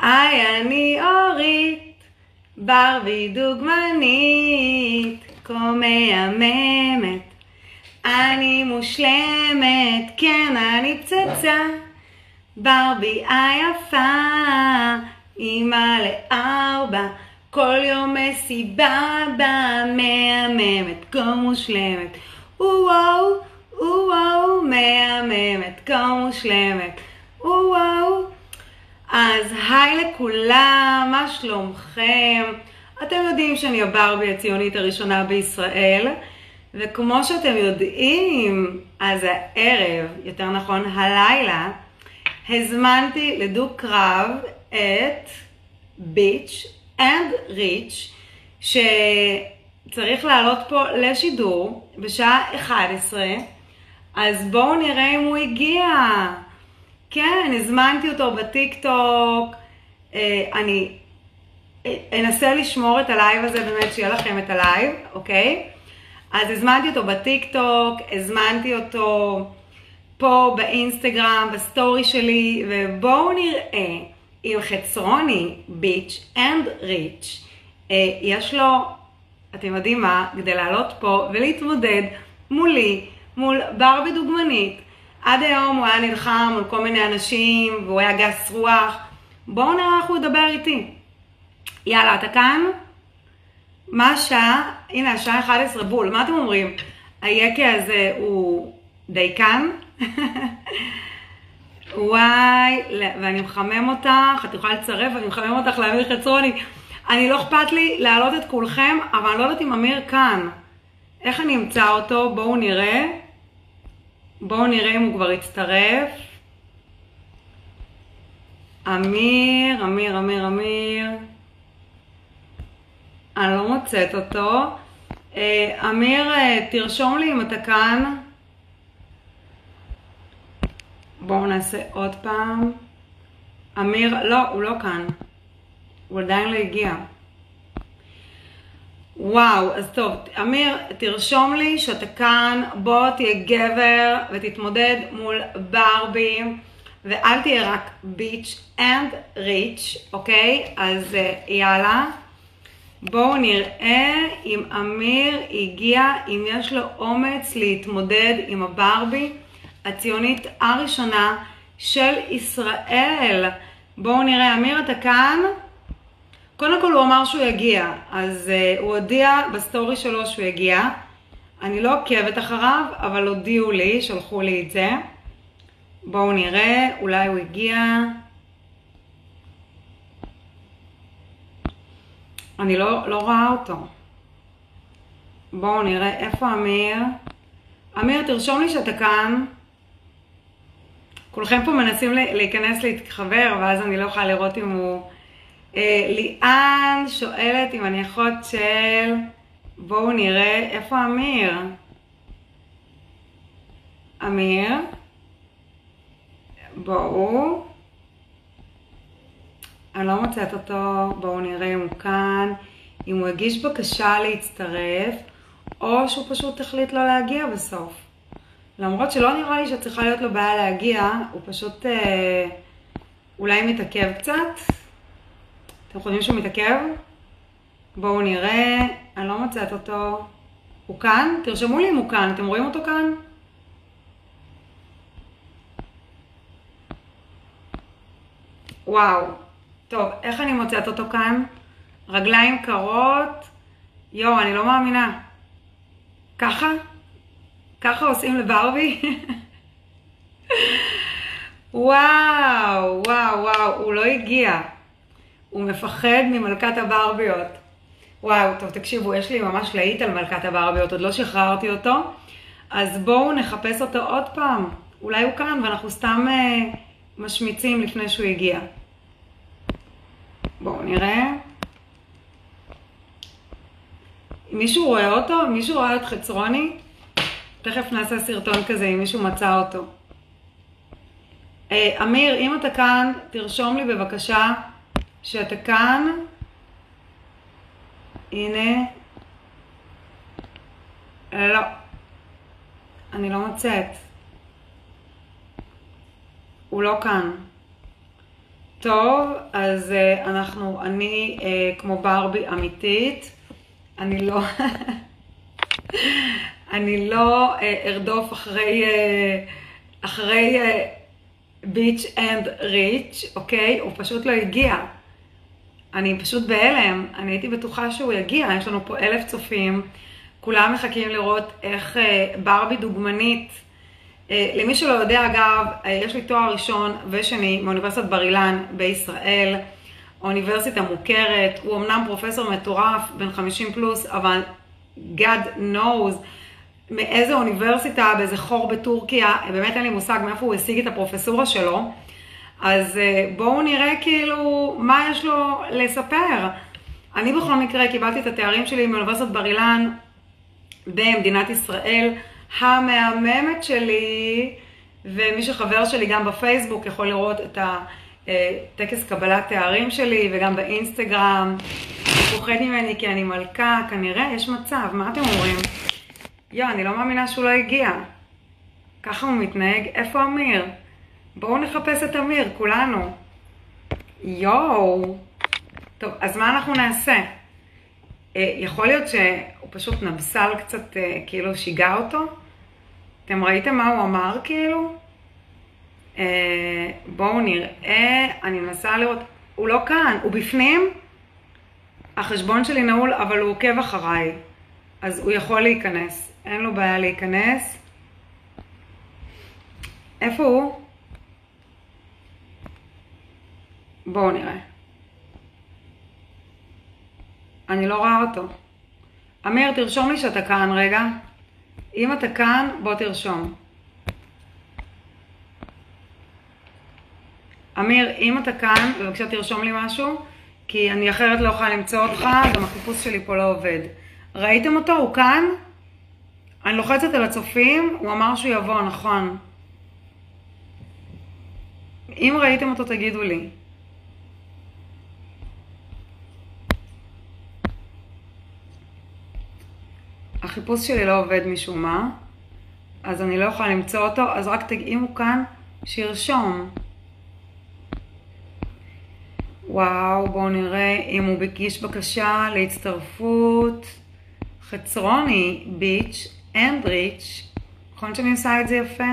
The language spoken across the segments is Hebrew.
היי, אני אורית, ברבי דוגמנית, כה מהממת. אני מושלמת, כן, אני פצצה. ברבי היפה, אימא לארבע, כל יום מסיבה מהממת, כה מושלמת. וואו, וואו, מהממת, כה מושלמת. וואו. אז היי לכולם, מה שלומכם? אתם יודעים שאני הברבי הציונית הראשונה בישראל, וכמו שאתם יודעים, אז הערב, יותר נכון הלילה, הזמנתי לדו-קרב את ביץ' אנד ריץ', שצריך לעלות פה לשידור בשעה 11, אז בואו נראה אם הוא הגיע. כן, הזמנתי אותו בטיק טוק, אה, אני אנסה לשמור את הלייב הזה באמת, שיהיה לכם את הלייב, אוקיי? אז הזמנתי אותו בטיק טוק, הזמנתי אותו פה באינסטגרם, בסטורי שלי, ובואו נראה אם חצרוני, bitch and rich, יש לו, אתם יודעים מה, כדי לעלות פה ולהתמודד מולי, מול ברבי דוגמנית. עד היום הוא היה נלחם מול כל מיני אנשים, והוא היה גס רוח. בואו נראה איך הוא ידבר איתי. יאללה, אתה כאן? מה השעה? הנה, השעה 11 בול. מה אתם אומרים? היקה הזה הוא דייקן? וואי, ואני מחמם אותך, את יכולה לצרף, אני מחמם אותך לאמיר חצרוני. אני לא אכפת לי להעלות את כולכם, אבל אני לא יודעת אם אמיר כאן. איך אני אמצא אותו? בואו נראה. בואו נראה אם הוא כבר הצטרף. אמיר, אמיר, אמיר, אמיר. אני לא מוצאת אותו. אמיר, תרשום לי אם אתה כאן. בואו נעשה עוד פעם. אמיר, לא, הוא לא כאן. הוא עדיין לא הגיע. וואו, אז טוב, אמיר, תרשום לי שאתה כאן, בוא תהיה גבר ותתמודד מול ברבי, ואל תהיה רק ביץ' אנד ריץ', אוקיי? אז יאללה. בואו נראה אם אמיר הגיע, אם יש לו אומץ להתמודד עם הברבי הציונית הראשונה של ישראל. בואו נראה, אמיר אתה כאן? קודם כל הוא אמר שהוא יגיע, אז uh, הוא הודיע בסטורי שלו שהוא יגיע. אני לא עוקבת אחריו, אבל הודיעו לי, שלחו לי את זה. בואו נראה, אולי הוא הגיע. אני לא, לא רואה אותו. בואו נראה, איפה אמיר? אמיר, תרשום לי שאתה כאן. כולכם פה מנסים להיכנס להתחבר, ואז אני לא יכולה לראות אם הוא... ליאן שואלת אם אני אחות של... בואו נראה, איפה אמיר? אמיר? בואו. אני לא מוצאת אותו, בואו נראה אם הוא כאן, אם הוא הגיש בקשה להצטרף, או שהוא פשוט החליט לא להגיע בסוף. למרות שלא נראה לי שצריכה להיות לו בעיה להגיע, הוא פשוט אה, אולי מתעכב קצת. אתם חושבים שהוא מתעכב? בואו נראה, אני לא מוצאת אותו. הוא כאן? תרשמו לי אם הוא כאן, אתם רואים אותו כאן? וואו, טוב, איך אני מוצאת אותו כאן? רגליים קרות, יואו, אני לא מאמינה. ככה? ככה עושים לברבי? וואו, וואו, וואו, הוא לא הגיע. הוא מפחד ממלכת הברביות. וואו, טוב, תקשיבו, יש לי ממש להיט על מלכת הברביות, עוד לא שחררתי אותו. אז בואו נחפש אותו עוד פעם. אולי הוא כאן ואנחנו סתם אה, משמיצים לפני שהוא הגיע. בואו נראה. מישהו רואה אותו? מישהו רואה את חצרוני? תכף נעשה סרטון כזה אם מישהו מצא אותו. אה, אמיר, אם אתה כאן, תרשום לי בבקשה שאתה כאן. הנה. לא. אני לא מוצאת. הוא לא כאן. טוב, אז uh, אנחנו, אני uh, כמו ברבי אמיתית, אני לא, אני לא uh, ארדוף אחרי, uh, אחרי ביץ' אנד ריץ', אוקיי? הוא פשוט לא הגיע. אני פשוט בהלם, אני הייתי בטוחה שהוא יגיע, יש לנו פה אלף צופים, כולם מחכים לראות איך uh, ברבי דוגמנית, uh, למי שלא יודע אגב, uh, יש לי תואר ראשון ושני מאוניברסיטת בר אילן בישראל, אוניברסיטה מוכרת, הוא אמנם פרופסור מטורף, בן 50 פלוס, אבל God knows מאיזה אוניברסיטה, באיזה חור בטורקיה, באמת אין לי מושג מאיפה הוא השיג את הפרופסורה שלו. אז בואו נראה כאילו מה יש לו לספר. אני בכל מקרה קיבלתי את התארים שלי מאוניברסיטת בר אילן במדינת ישראל, המהממת שלי, ומי שחבר שלי גם בפייסבוק יכול לראות את הטקס קבלת תארים שלי וגם באינסטגרם. פוחד ממני כי אני מלכה, כנראה יש מצב, מה אתם אומרים? יואו, אני לא מאמינה שהוא לא הגיע. ככה הוא מתנהג. איפה אמיר? בואו נחפש את אמיר, כולנו. יואו. טוב, אז מה אנחנו נעשה? אה, יכול להיות שהוא פשוט נבסל קצת, אה, כאילו שיגע אותו? אתם ראיתם מה הוא אמר כאילו? אה, בואו נראה, אני מנסה לראות, הוא לא כאן, הוא בפנים? החשבון שלי נעול, אבל הוא עוקב אחריי, אז הוא יכול להיכנס, אין לו בעיה להיכנס. איפה הוא? בואו נראה. אני לא רואה אותו. אמיר, תרשום לי שאתה כאן רגע. אם אתה כאן, בוא תרשום. אמיר, אם אתה כאן, בבקשה תרשום לי משהו, כי אני אחרת לא יכולה למצוא אותך, גם החיפוש שלי פה לא עובד. ראיתם אותו? הוא כאן? אני לוחצת על הצופים, הוא אמר שהוא יבוא, נכון. אם ראיתם אותו, תגידו לי. החיפוש שלי לא עובד משום מה, אז אני לא יכולה למצוא אותו, אז רק תג... כאן, שירשום. וואו, בואו נראה אם הוא הגיש בקשה להצטרפות. חצרוני, ביץ', אנדריץ', נכון שאני עושה את זה יפה?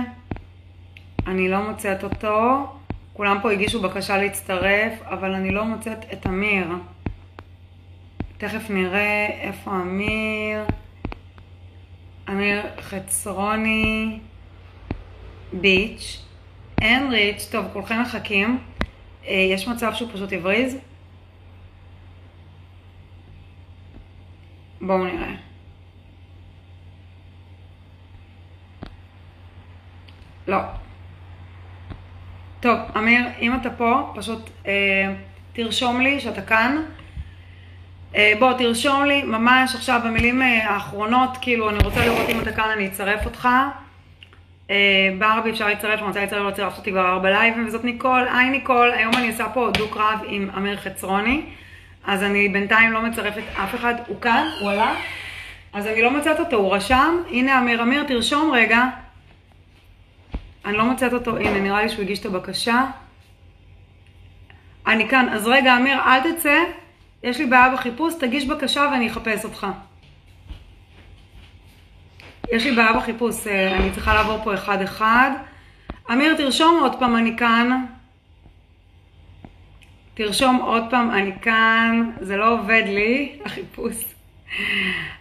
אני לא מוצאת אותו. כולם פה הגישו בקשה להצטרף, אבל אני לא מוצאת את אמיר. תכף נראה איפה אמיר. אמיר חצרוני ביץ', אנריץ', טוב, כולכם מחכים. אה, יש מצב שהוא פשוט הבריז? בואו נראה. לא. טוב, אמיר, אם אתה פה, פשוט אה, תרשום לי שאתה כאן. אה, בוא, תרשום לי ממש עכשיו במילים אה, האחרונות, כאילו, אני רוצה לראות אם אתה כאן, אני אצרף אותך. אה, ברבי אפשר לצרף, אני רוצה לצרף, לא צירפת אותי כבר ארבע לייבים, וזאת ניקול. היי ניקול, היום אני עושה פה דו-קרב עם אמיר חצרוני, אז אני בינתיים לא מצרפת אף אחד. הוא כאן? הוא עלה? אז אני לא מוצאת אותו, הוא רשם. הנה אמיר, אמיר, תרשום רגע. אני לא מוצאת אותו, הנה, נראה לי שהוא הגיש את הבקשה. אני כאן, אז רגע, אמיר, אל תצא. יש לי בעיה בחיפוש, תגיש בקשה ואני אחפש אותך. יש לי בעיה בחיפוש, אה, אני צריכה לעבור פה אחד-אחד. אמיר, תרשום עוד פעם, אני כאן. תרשום עוד פעם, אני כאן. זה לא עובד לי, החיפוש.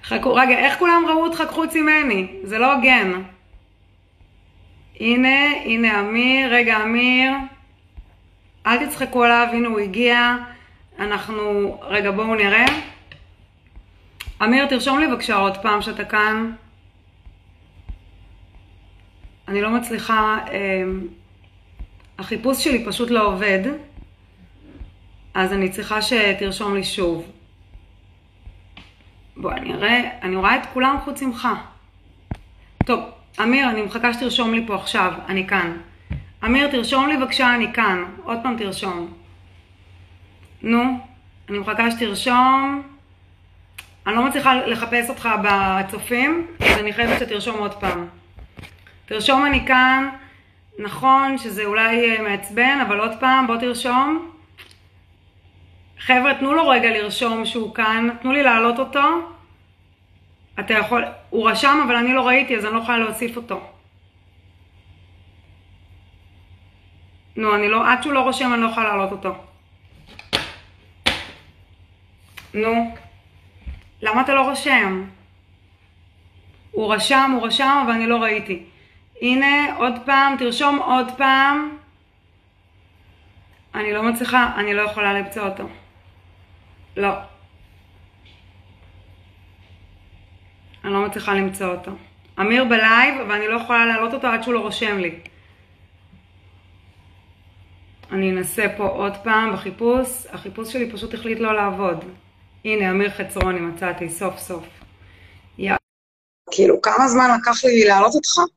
חכו, רגע, איך כולם ראו אותך חוץ ממני? זה לא הוגן. הנה, הנה אמיר. רגע, אמיר. אל תצחקו עליו, הנה הוא הגיע. אנחנו, רגע בואו נראה. אמיר, תרשום לי בבקשה עוד פעם שאתה כאן. אני לא מצליחה, אה, החיפוש שלי פשוט לא עובד, אז אני צריכה שתרשום לי שוב. בוא, אני אראה, אני רואה את כולם חוץ ממך. טוב, אמיר, אני מחכה שתרשום לי פה עכשיו, אני כאן. אמיר, תרשום לי בבקשה, אני כאן. עוד פעם תרשום. נו, אני מחכה שתרשום. אני לא מצליחה לחפש אותך בצופים, אז אני חייבת שתרשום עוד פעם. תרשום אני כאן, נכון שזה אולי מעצבן, אבל עוד פעם, בוא תרשום. חבר'ה, תנו לו רגע לרשום שהוא כאן, תנו לי להעלות אותו. אתה יכול, הוא רשם אבל אני לא ראיתי אז אני לא יכולה להוסיף אותו. נו, אני לא, עד שהוא לא רושם אני לא יכולה להעלות אותו. נו, למה אתה לא רושם? הוא רשם, הוא רשם, אבל אני לא ראיתי. הנה, עוד פעם, תרשום עוד פעם. אני לא מצליחה, אני לא יכולה למצוא אותו. לא. אני לא מצליחה למצוא אותו. אמיר בלייב, ואני לא יכולה להעלות אותו עד שהוא לא רושם לי. אני אנסה פה עוד פעם בחיפוש. החיפוש שלי פשוט החליט לא לעבוד. הנה, אמיר חצרוני, מצאתי, סוף סוף. יא... כאילו, כמה זמן לקח לי להעלות אותך?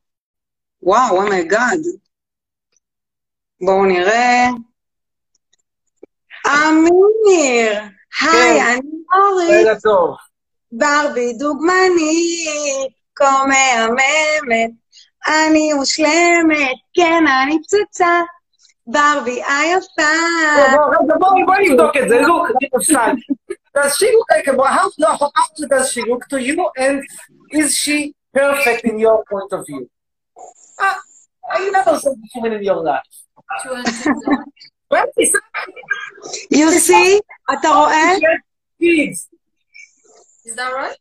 וואו, oh my God. בואו נראה. אמיר! היי, אני אורית. לילה טוב. ברבי דוגמנית, כה מהממת, אני מושלמת, כן, אני פצצה, ברבי היפה. רגע, בואי בואי נבדוק את זה, look, למשל. Does she look like a boy? How, no, how does she look to you? And is she perfect in your point of view? Uh, you never saw this woman in your life. You see? אתה רואה? kids. Is that right?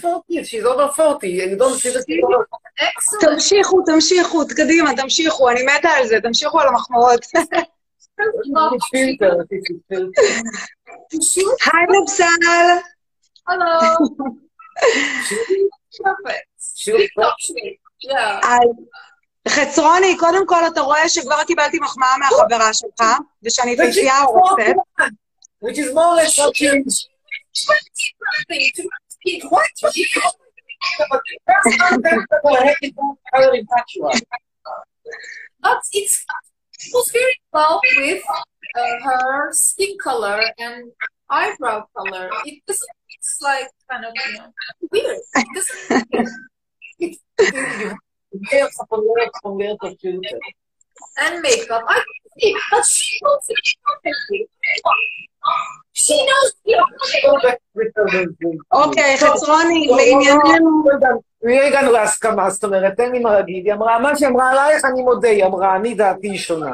Four kids. She's over 40. You don't see the Excellent. תמשיכו, תמשיכו, קדימה, תמשיכו, אני מתה על זה, תמשיכו על המחמאות. היי. Yeah. אז חצרוני, קודם כל אתה רואה שכבר קיבלתי מחמאה מהחברה שלך, ושאני more הורסת. Which is more or less what you? But it's it was very well with uh, her skin color and eyebrow color. It doesn't. It's like kind of you know weird. It doesn't. layers upon layers upon layers of filter. and makeup. I can see, but she knows it perfectly. She knows it. Go back with her. אוקיי, חצרוני, לא, לא, לענייננו. לא, לא, לא הגענו להסכמה, זאת אומרת, תן לי מה להגיד. היא אמרה, מה שהיא אמרה עלייך, אני מודה, היא אמרה, אני דעתי היא שונה.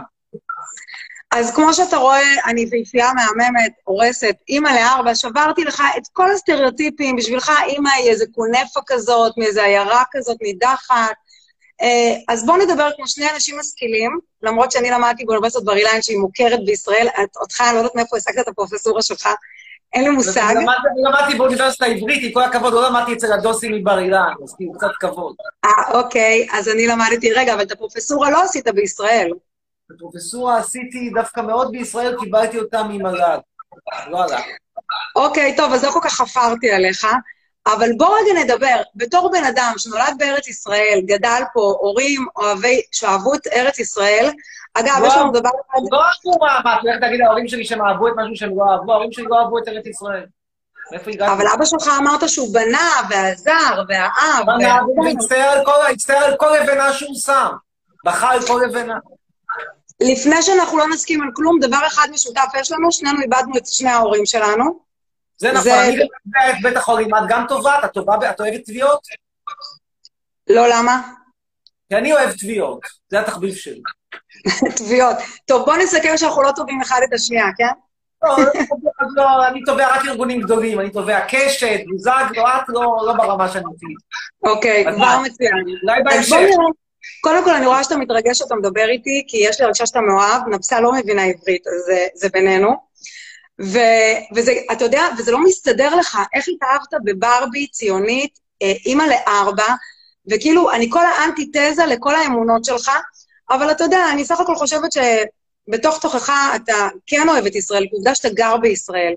אז כמו שאתה רואה, אני ויפייה מהממת, הורסת, אימא לארבע, שברתי לך את כל הסטריאוטיפים, בשבילך אימא היא איזה קונפה כזאת, מאיזה עיירה כזאת נידחת. אה, אז בואו נדבר כמו שני אנשים משכילים, למרות שאני למדתי באוניברסיטת בר אילן, שהיא מוכרת בישראל, את- אותך, אני לא יודעת מאיפה השגת את הפרופסורה שלך, אין לי מושג. אני למדתי- באוניברסיטה העברית, עם כל הכבוד, לא למדתי אצל הדוסים מבר אילן, אז כאילו קצת כבוד. אה, אוקיי, אז אני למדתי, רגע, אבל את הפרופסורה לא עשית בישראל. את הפרופסורה עשיתי דווקא מאוד בישראל, קיבלתי אותה ממל"ג. לא עלה. אוקיי, טוב, אז לא כל כך חפרתי עליך, אבל בוא רגע נדבר. בתור בן אדם שנולד בארץ ישראל, גדל פה, הורים אוהבי, שאהבו את ארץ ישראל, אגב, יש לנו דבר לא אהבו מה, מה, הולכת להגיד להורים שלי שהם אהבו את משהו שהם לא אהבו, ההורים שלי לא אהבו את ארץ ישראל. אבל אבא שלך אמרת שהוא בנה, ועזר, ואהב, בנה, כל- הצטער על כל לבנה שהוא שם. בכה על כל לבנה. לפני שאנחנו לא נסכים על כלום, דבר אחד משותף יש לנו, שנינו איבדנו את שני ההורים שלנו. זה נכון, זה- אני גם את בית החולים, את גם טובה, את טובה, את אוהבת תביעות? לא למה? כי אני אוהב תביעות, זה התחביב שלי. תביעות. טוב, בוא נסכם שאנחנו לא טובים אחד את השנייה, כן? לא, לא, לא, אני תובע רק ארגונים גדולים, אני תובע קשת, בוזגלו, את לא לא ברמה שאני מבין. אוקיי, כבר? מצוין. אולי בהמשך. קודם כל, אני רואה שאתה מתרגש שאתה מדבר איתי, כי יש לי הרגשה שאתה מאוהב, נפסה לא מבינה עברית, אז זה, זה בינינו. ו, וזה, אתה יודע, וזה לא מסתדר לך, איך התאהבת בברבי ציונית, אה, אימא לארבע, וכאילו, אני כל האנטיתזה לכל האמונות שלך, אבל אתה יודע, אני סך הכל חושבת שבתוך תוכך אתה כן אוהב את ישראל, כי עובדה שאתה גר בישראל.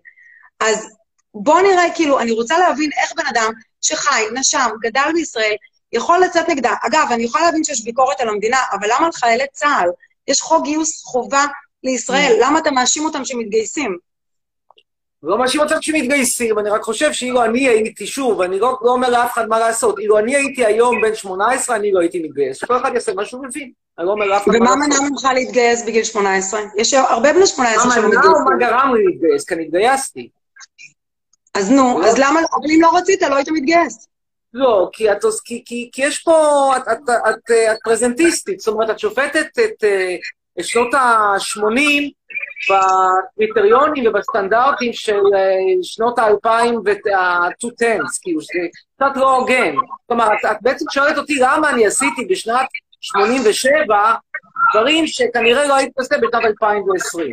אז בוא נראה, כאילו, אני רוצה להבין איך בן אדם שחי, נשם, גדל בישראל, יכול לצאת נגדה. אגב, אני יכולה להבין שיש ביקורת על המדינה, אבל למה על חיילי צה"ל? יש חוק גיוס חובה לישראל, למה אתה מאשים אותם שמתגייסים? לא מאשים אותם שמתגייסים, אני רק חושב שאילו אני הייתי, שוב, אני לא, לא אומר לאף אחד מה לעשות, אילו אני הייתי היום בן 18, אני לא הייתי מתגייס. שכל אחד יעשה מה שהוא מבין. אני לא אומר לאף אחד מה ומה לעשות. מנע ממך להתגייס בגיל 18? יש הרבה בני 18 מה שלא מנע או מה. גרם לי להתגייס? כי אני התגייסתי. אז נו, לא. אז למה, אבל אם לא רצית, לא היית מתגייס. לא, כי את, כי, כי, כי יש פה, את, את, את, את פרזנטיסטית, זאת אומרת, את שופטת את, את שנות ה-80 בקריטריונים ובסטנדרטים של אה, שנות ה-2000 וה-2010, כאילו, שזה קצת לא הוגן. כלומר, את, את בעצם שואלת אותי למה אני עשיתי בשנת 87 דברים שכנראה לא הייתי עושה בשנת 2020.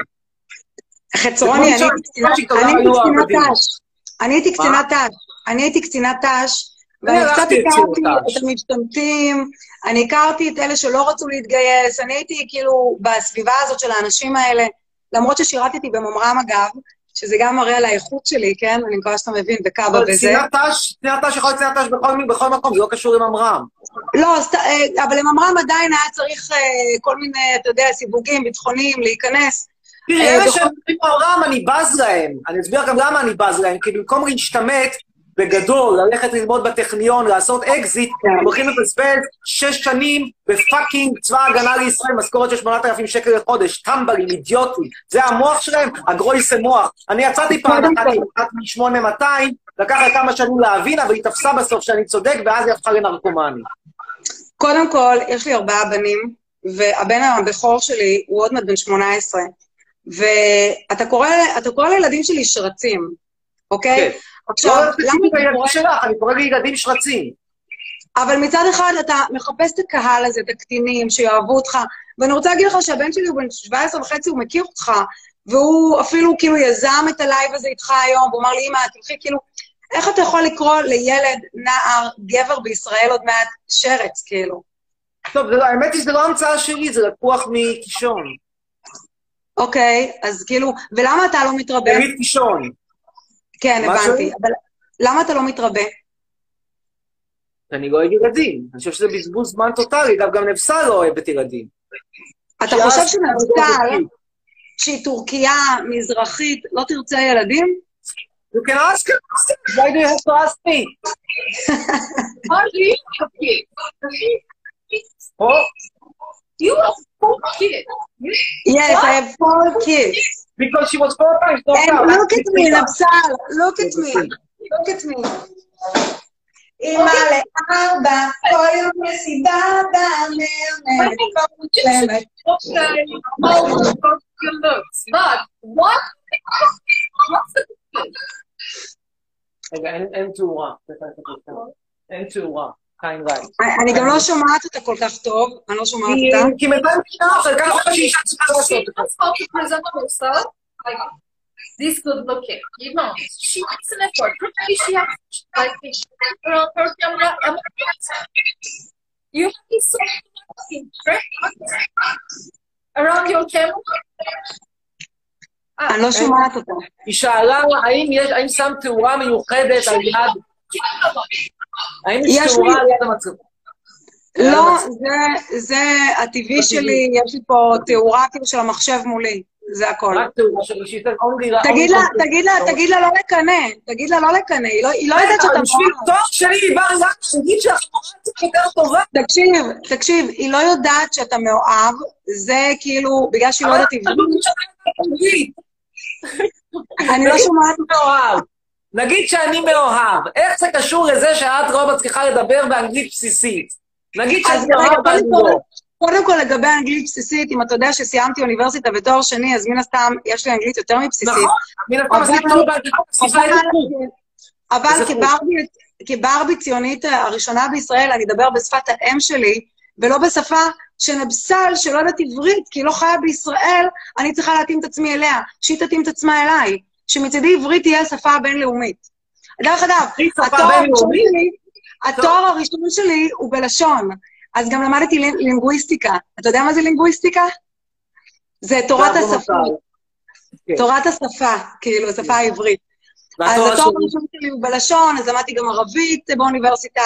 חצרוני, אני זה הייתי קצינת-. ת"ש. אני הייתי קצינת ת"ש. אני הייתי קצינת ת"ש, ואני אני קצת הלכתי הכרתי לקצינת ת"ש. את המשתמטים, אני הכרתי את אלה שלא רצו להתגייס, אני הייתי כאילו בסביבה הזאת של האנשים האלה, למרות ששירתתי בממר"ם אגב, שזה גם מראה על האיכות שלי, כן? אני מקווה שאתה מבין, בכב"א אבל וזה. קצינת ת"ש, קצינת ת"ש יכול להיות קצינת ת"ש בכל, בכל מקום, זה לא קשור עם עמרם. לא, אה, אבל לממר"ם עדיין היה צריך אה, כל מיני, אתה יודע, סיווגים ביטחוניים, להיכנס. תראי, אה, אלה בכל- שהם אומרים בעולם, אני בז להם. אני אסביר גם למה אני בז להם, כי במקום להשתמט בגדול, ללכת ללמוד בטכניון, לעשות אקזיט, כן. הם הולכים לבזבז שש שנים ב fucking צבא ההגנה לישראל, משכורת של 8,000 שקל לחודש, טמבלים, אידיוטים. זה המוח שלהם, הגרויסה מוח. אני יצאתי פעם אחת כל. עם אחת מ-8200, לקח לה כמה שנים להבין, אבל היא תפסה בסוף שאני צודק, ואז היא הפכה לנרקומנית. קודם כל, יש לי ארבעה בנים, והבן הבכור שלי הוא עוד מעט בן 18, ואתה קורא, קורא לילדים שלי שרצים, אוקיי? כן. עכשיו, לא למה אתה הילדים. שלך, אני קורא לילדים שרצים. אבל מצד אחד אתה מחפש את הקהל הזה, את הקטינים, שיאהבו אותך, ואני רוצה להגיד לך שהבן שלי הוא בן 17 וחצי, הוא מכיר אותך, והוא אפילו כאילו יזם את הלייב הזה איתך היום, והוא אמר לי, אמא, תלכי כאילו, איך אתה יכול לקרוא לילד, נער, גבר בישראל עוד מעט שרץ, כאילו? טוב, לא- האמת היא שזה לא המצאה שלי, זה לקוח מקישון. אוקיי, אז כאילו, ולמה אתה לא מתרבה? דוד קישון. כן, הבנתי. אבל למה אתה לא מתרבה? אני לא אוהב ילדים. אני חושב שזה בזבוז זמן טוטאלי, אגב, גם נבסל לא אוהבת ילדים. אתה חושב שנבסל, שהיא טורקיה מזרחית, לא תרצה ילדים? You can ask her. Why do you have to ask me? How do you have kids? Oh, You have four kids. Yes, I have four kids. because she was four times knocked And out. look at me, נבסל, look at me, look at me. אימא לארבע, כל יום מסיבה באמרנט, כל מושלמת. Okay, how your looks, but what? What's the difference? רגע, אין- אין תאורה. אין תאורה. חיים רייט. אני גם לא שומעת אותה כל כך טוב, אני לא שומעת אותה. כי משנה אחר כך מה שאישה צריכה לעשות. like this good looking. You know, she makes an effort. Probably she has like around her camera. I'm You have this so around your camera. Ah, אני לא שומעת אותה. היא שאלה האם שם תאורה מיוחדת על יד, האם יש תאורה לי- על יד המצב? לא, זה- זה הטבעי שלי, יש לי פה תאורה כאילו של המחשב מולי, זה הכל. רק תאורה של לה... תגיד לה. תגיד לה, תגיד לה לא לקנא, תגיד לה לא לקנא, היא לא- לא יודעת שאתה בשביל. תואר שלי, בר אילן, תגיד שהחבורה קצת יותר טובה. תקשיב, תקשיב, היא לא יודעת שאתה מאוהב, זה כאילו, בגלל שהיא לא יודעת עברית, לא. אני לא שומעת מאוהב. נגיד שאני מאוהב, איך זה קשור לזה שאת לא מצליחה לדבר באנגלית בסיסית? נגיד שאני מאוהב קודם כל, לא. קודם כל לגבי אנגלית בסיסית, אם אתה יודע שסיימתי אוניברסיטה ותואר שני, אז מן הסתם יש לי אנגלית יותר מבסיסית. נכון, מן הסתם אבל- עשיתי טעות באנגלית, אבל- כברבי ציונית הראשונה בישראל, אני אדבר בשפת האם שלי, ולא בשפה שנבסל, שלא יודעת עברית, כי היא לא חיה בישראל, אני צריכה להתאים את עצמי אליה, שהיא תתאים את עצמה אליי, שמצידי עברית תהיה השפה הבינלאומית. דרך אגב, התואר הראשון בינלאומית? שלי, התואר הראשון שלי הוא בלשון, אז גם למדתי לינ- לינגוויסטיקה. אתה יודע מה זה לינגוויסטיקה? זה תורת בעוונותיי. השפה, כן. תורת השפה, כאילו, השפה העברית. אז התואר הראשון שלי הוא בלשון, אז למדתי גם ערבית באוניברסיטה,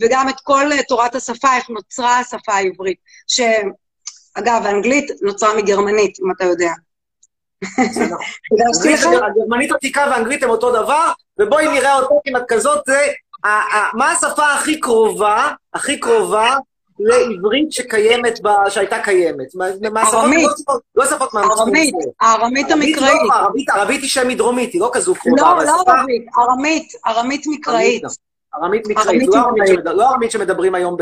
וגם את כל אה, תורת השפה, איך נוצרה השפה העברית. שאגב, האנגלית נוצרה מגרמנית, אם אתה יודע. הגרמנית עתיקה ואנגלית הם אותו דבר, ובואי נראה אותך אם את כזאת, מה השפה הכי קרובה, הכי קרובה לעברית שקיימת, שהייתה קיימת? מה- מהשפות, ארמית. לא שפות- לא מהמצפון. ארמית, הארמית המקראית. לא, ערבית, היא שם מדרומית, היא לא כזו קרובה. לא, לא ערבית, ארמית, ארמית מקראית. ארמית מקראית, ארמית לא ארמית מקראית. לא ארמית שמדברים היום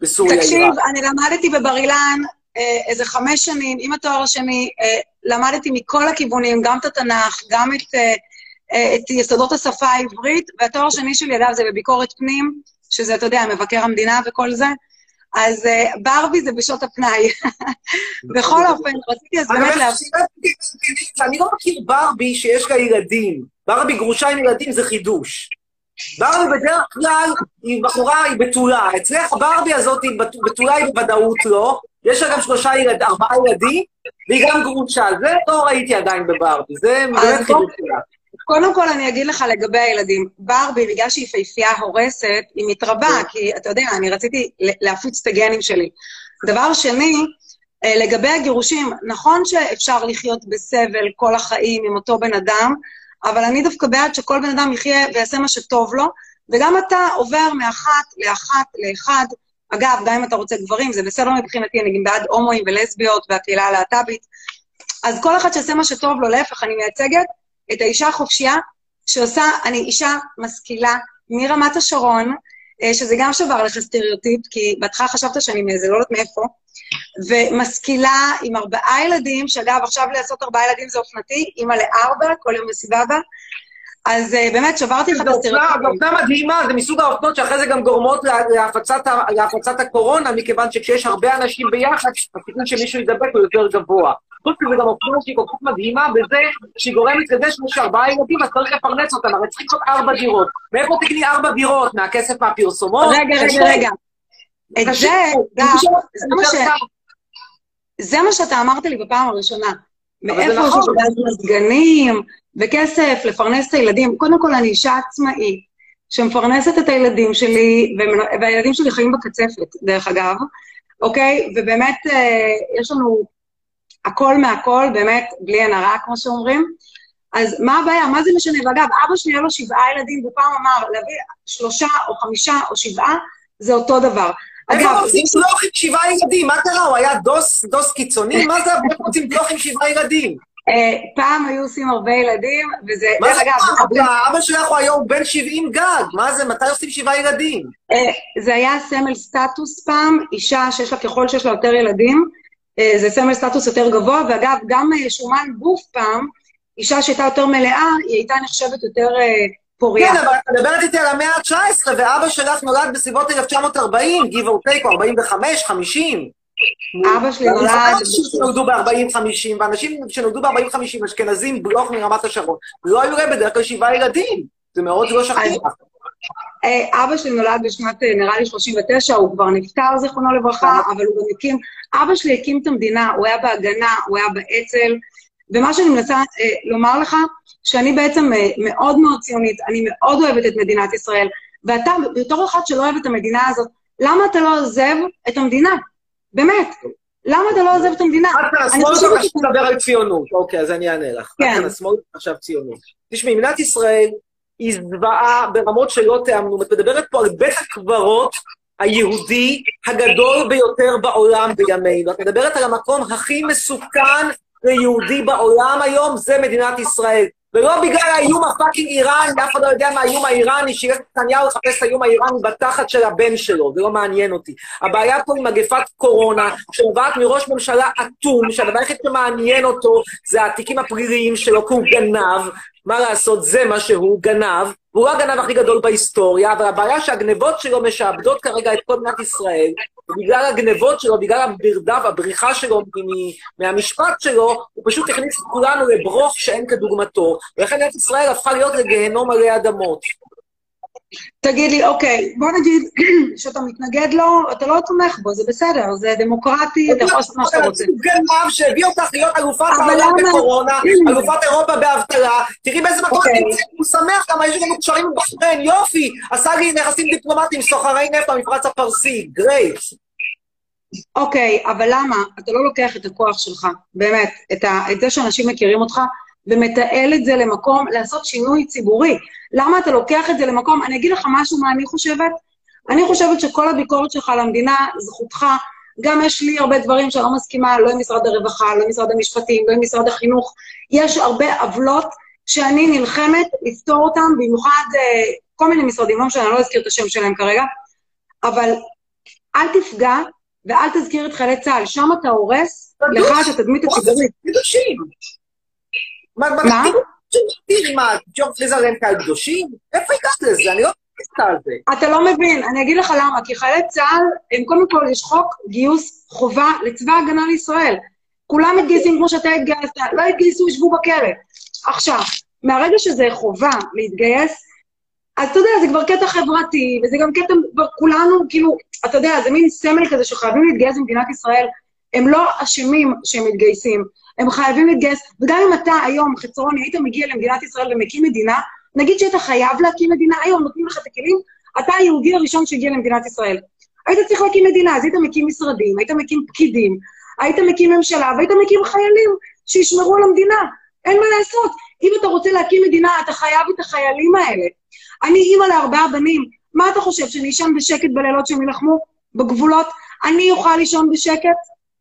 בסוריה. תקשיב. אני למדתי בבר אילן אה, איזה חמש שנים, עם התואר השני, אה, למדתי מכל הכיוונים, גם את התנ"ך, גם את, אה, אה, את יסודות השפה העברית, והתואר השני שלי, אגב, זה בביקורת פנים, שזה, אתה יודע, מבקר המדינה וכל זה. אז אה, ברבי זה בשעות הפנאי. בכל אופן, רציתי אז באמת. ש- אני לא מכיר ברבי שיש לה ילדים. ברבי גרושה עם ילדים זה חידוש. ברבי בדרך כלל היא בחורה, היא בתולה. אצלך הברבי הזאת היא בת- בתולה היא בוודאות לא. יש לה גם שלושה ילדים, ארבעה ילדים, והיא גם גרושה. זה לא ראיתי עדיין בברבי. זה באמת חידוש שלה. קודם כל, אני אגיד לך לגבי הילדים. ברבי, בגלל שהיא פייפייה הורסת, היא מתרבה, כי אתה יודע, אני רציתי להפיץ את הגנים שלי. דבר שני, אה, לגבי הגירושים, נכון שאפשר לחיות בסבל כל החיים עם אותו בן אדם, אבל אני דווקא בעד שכל בן אדם יחיה ויעשה מה שטוב לו, וגם אתה עובר מאחת לאחת לאחד. אגב, גם אם אתה רוצה גברים, זה בסדר מבחינתי, אני גם בעד הומואים ולסביות והקהילה הלהט"בית. אז כל אחד שיעשה מה שטוב לו, להפך, אני מייצגת את האישה החופשייה שעושה, אני אישה משכילה מרמת השרון, אה, שזה גם שבר לך סטריאוטיפ, כי בהתחלה חשבת שאני מאיזה, לא יודעת מאיפה, ומשכילה עם ארבעה ילדים, שאגב, עכשיו לעשות ארבעה ילדים זה אופנתי, אימא לארבע, כל יום בסבבה. אז אה, באמת, שברתי לך את אופנה- זו הסטריאוטיפים. אופנה מדהימה, זה מסוג האופנות שאחרי זה גם גורמות לה- להפצת להפצת הקורונה, מכיוון שכשיש הרבה אנשים ביחד, הסיכוי שמישהו יידבק הוא יותר גבוה. חוץ מזה גם אופנה שהיא כל כך מדהימה בזה שהיא גורמת לזה שיש ארבעה ילדים, אז צריך לפרנס אותם, הרי צריך לקנות ארבע דירות. מאיפה תקני ארבע דירות? מהכסף מהפרסומות? רגע, רגע, רגע. את זה, זה זה מה. זה שאתה אמרת לי בפעם הראשונה. זה מאיפה יש נכון. גז מזגנים וכסף לפרנס את הילדים? קודם כל, אני אישה עצמאית שמפרנסת את הילדים שלי, ומנ- והילדים שלי חיים בקצפת, דרך אגב, אוקיי? ובאמת, אה, יש לנו הכל מהכל, באמת, בלי עין הרע, כמו שאומרים. אז מה הבעיה? מה זה משנה? ואגב, אבא שלי היה לו שבעה ילדים, והוא פעם אמר, להביא שלושה או חמישה או שבעה, זה אותו דבר. איפה אגב, רוצים פלוח עם שבעה ילדים? מה קרה? הוא היה דוס, דוס קיצוני? מה זה איפה רוצים פלוח עם שבעה ילדים? אה, פעם היו עושים הרבה ילדים, וזה, מה זה אגב, פעם? אבא שלך הוא היום בן 70 גג. מה זה? מתי עושים שבעה ילדים? אה, זה היה סמל סטטוס פעם, אישה שיש לה, ככל שיש לה יותר ילדים, אה, זה סמל סטטוס יותר גבוה, ואגב, גם שומן גוף פעם, אישה שהייתה יותר מלאה, היא הייתה נחשבת יותר פוריה. כן, אבל את מדברת איתי על המאה ה-19, ואבא שלך נולד בסביבות 1940, give or take, או 45, 50. אבא שלי נולד... אנשים שנולדו ב-40-50, ואנשים שנולדו ב-40-50, אשכנזים, בלוך מרמת השרון, לא היו להם בדרך כלל שבעה ילדים. זה מאוד לא שכיח. אה, אבא שלי נולד בשנת, אה, נראה לי 39, הוא כבר נפטר, זיכרונו לברכה, אבל הוא גם הקים... אבא שלי הקים את המדינה, הוא היה בהגנה, הוא היה באצ"ל, ומה שאני מנסה אה, לומר לך, שאני בעצם אה, מאוד מאוד ציונית, אני מאוד אוהבת את מדינת ישראל, ואתה, בתור אחד שלא אוהב את המדינה הזאת, למה אתה לא עוזב את המדינה? באמת. למה אתה לא עוזב את המדינה? עד כאן אני השמאל חושבת אתה ש- חשוב לדבר על ציונות. אוקיי, אז אני אענה לך. כן. כאן השמאל עכשיו ציונות. תשמעי, מדינת ישראל היא זוועה ברמות שלא תיאמנו. את מדברת פה על בית הקברות היהודי הגדול ביותר בעולם בימינו. את מדברת על המקום הכי מסוכן ליהודי בעולם היום, זה מדינת ישראל. ולא בגלל האיום הפאקינג איראני, אף אחד לא יודע מה האיום האיראני, שילך נתניהו לחפש את האיום האיראני בתחת של הבן שלו, זה לא מעניין אותי. הבעיה פה היא מגפת קורונה, שנובעת מראש ממשלה אטום, שהדבר היחיד שמעניין אותו זה התיקים הפליליים שלו, כי הוא גנב, מה לעשות, זה מה שהוא, גנב, והוא לא הגנב הכי גדול בהיסטוריה, אבל הבעיה שהגנבות שלו משעבדות כרגע את כל מדינת ישראל, ובגלל הגנבות שלו, בגלל המרדף, הבריחה שלו מהמשפט שלו, הוא פשוט הכניס את כולנו לברוך שאין כדוגמתו, ולכן מדינת ישראל הפכה להיות לגיהנום עלי אדמות. תגיד לי, אוקיי, בוא נגיד שאתה מתנגד לו, אתה לא תומך בו, זה בסדר, זה דמוקרטי, אתה יכול לעשות מה שאתה רוצה. גנב שהביא אותך להיות אלופת העולם? בקורונה, אלופת אירופה באבטלה, תראי באיזה מקום אוקיי. את נמצאת, הוא שמח, גם יש לנו קשרים עם בחריין, יופי, עשה לי נכסים דיפלומטיים, סוחרי נפט במפרץ הפרסי, גרייט. אוקיי, אבל למה? אתה לא לוקח את הכוח שלך, באמת, את זה שאנשים מכירים אותך, ומתעל את זה למקום, לעשות שינוי ציבורי. למה אתה לוקח את זה למקום, אני אגיד לך משהו מה אני חושבת. אני חושבת שכל הביקורת שלך על המדינה, זכותך, גם יש לי הרבה דברים שאני לא מסכימה, לא עם משרד הרווחה, לא עם משרד המשפטים, לא עם משרד החינוך. יש הרבה עוולות שאני נלחמת לפתור אותן, במיוחד אה, כל מיני משרדים, לא משנה, אני לא אזכיר את השם שלהם כרגע, אבל אל תפגע ואל תזכיר את חיילי צה"ל, שם אתה הורס לך את התדמית הציבורית. מה? תראי, מה, ג'וב פריז עליהם כאלה קדושים? איפה הגעת לזה? אני לא מבין על זה. אתה לא מבין, אני אגיד לך למה, כי חיילי צה"ל, הם קודם כל, יש חוק גיוס חובה לצבא ההגנה לישראל. כולם מתגייסים כמו שאתה התגייסת, לא התגייסו, ישבו בכלא. עכשיו, מהרגע שזה חובה להתגייס, אז אתה יודע, זה כבר קטע חברתי, וזה גם קטע, כבר כולנו, כאילו, אתה יודע, זה מין סמל כזה שחייבים להתגייס במדינת ישראל. הם לא אשמים שהם מתגייסים, הם חייבים להתגייס, וגם אם אתה היום, חצרוני, היית מגיע למדינת ישראל ומקים מדינה, נגיד שהיית חייב להקים מדינה, היום נותנים לך את הכלים, אתה היהודי הראשון שהגיע למדינת ישראל. היית צריך להקים מדינה, אז היית מקים משרדים, היית מקים פקידים, היית מקים ממשלה, והיית מקים חיילים שישמרו על המדינה. אין מה לעשות. אם אתה רוצה להקים מדינה, אתה חייב את החיילים האלה. אני אימא לארבעה בנים, מה אתה חושב, שאני אשן בשקט בלילות שהם יילחמו בגבולות? אני אוכל לישון בשקט?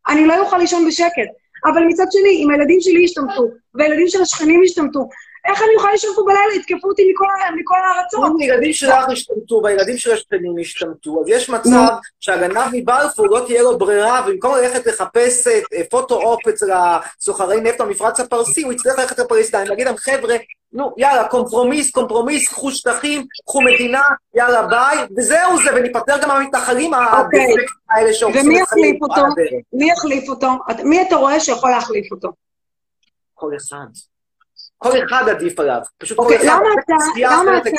אני לא אוכל לישון בשקט. אבל מצד שני, אם הילדים שלי ישתמטו, והילדים של השכנים ישתמטו, איך אני אוכל לישון פה בלילה? יתקפו אותי מכל, מכל הארצות. אם הילדים שלך ישתמטו והילדים של השכנים ישתמטו, אז יש מצב שהגנב מבלפור לא תהיה לו ברירה, ובמקום ללכת לחפש אה, photo-op אצל הסוחרי נפט במפרץ הפרסי, הוא יצטרך ללכת לפלסטין, להגיד להם, חבר'ה, נו, יאללה, compromise, compromise, קחו שטחים, קחו מדינה, יאללה, ביי, וזהו זה, וניפטר גם מהמתנחלים הדפקטים האלה שהורסים ומי יחליף אותו? מי יחליף אותו? את- מי אתה רואה שיכול להחליף אותו? כל אחד. כל אחד עדיף עליו. פשוט כל אוקיי, אחד. למה אתה- למה אתה-.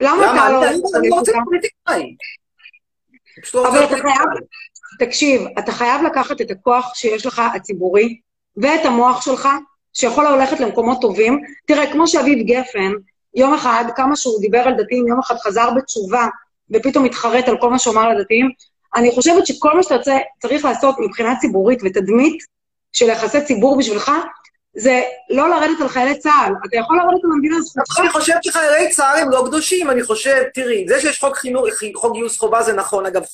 למה? אתה לא אני לא רוצה אותו? פוליטיקאי. אני פשוט לא אבל אתה. חייב, תקשיב, אתה חייב לקחת את הכוח שיש לך, הציבורי, ואת המוח שלך, שיכול ללכת למקומות טובים. תראה, כמו שאביב גפן, יום אחד, כמה שהוא דיבר על דתיים, יום אחד חזר בתשובה, ופתאום התחרט על כל מה שהוא אמר לדתיים. אני חושבת שכל מה שאתה צריך לעשות מבחינה ציבורית ותדמית של יחסי ציבור בשבילך, זה לא לרדת על חיילי צה"ל. אתה יכול לרדת על המדינה, זכותך. אני חושב שחיילי צה"ל הם לא קדושים, אני חושב, תראי, זה שיש חוק חינוך, חוק גיוס חובה זה נכון, אגב,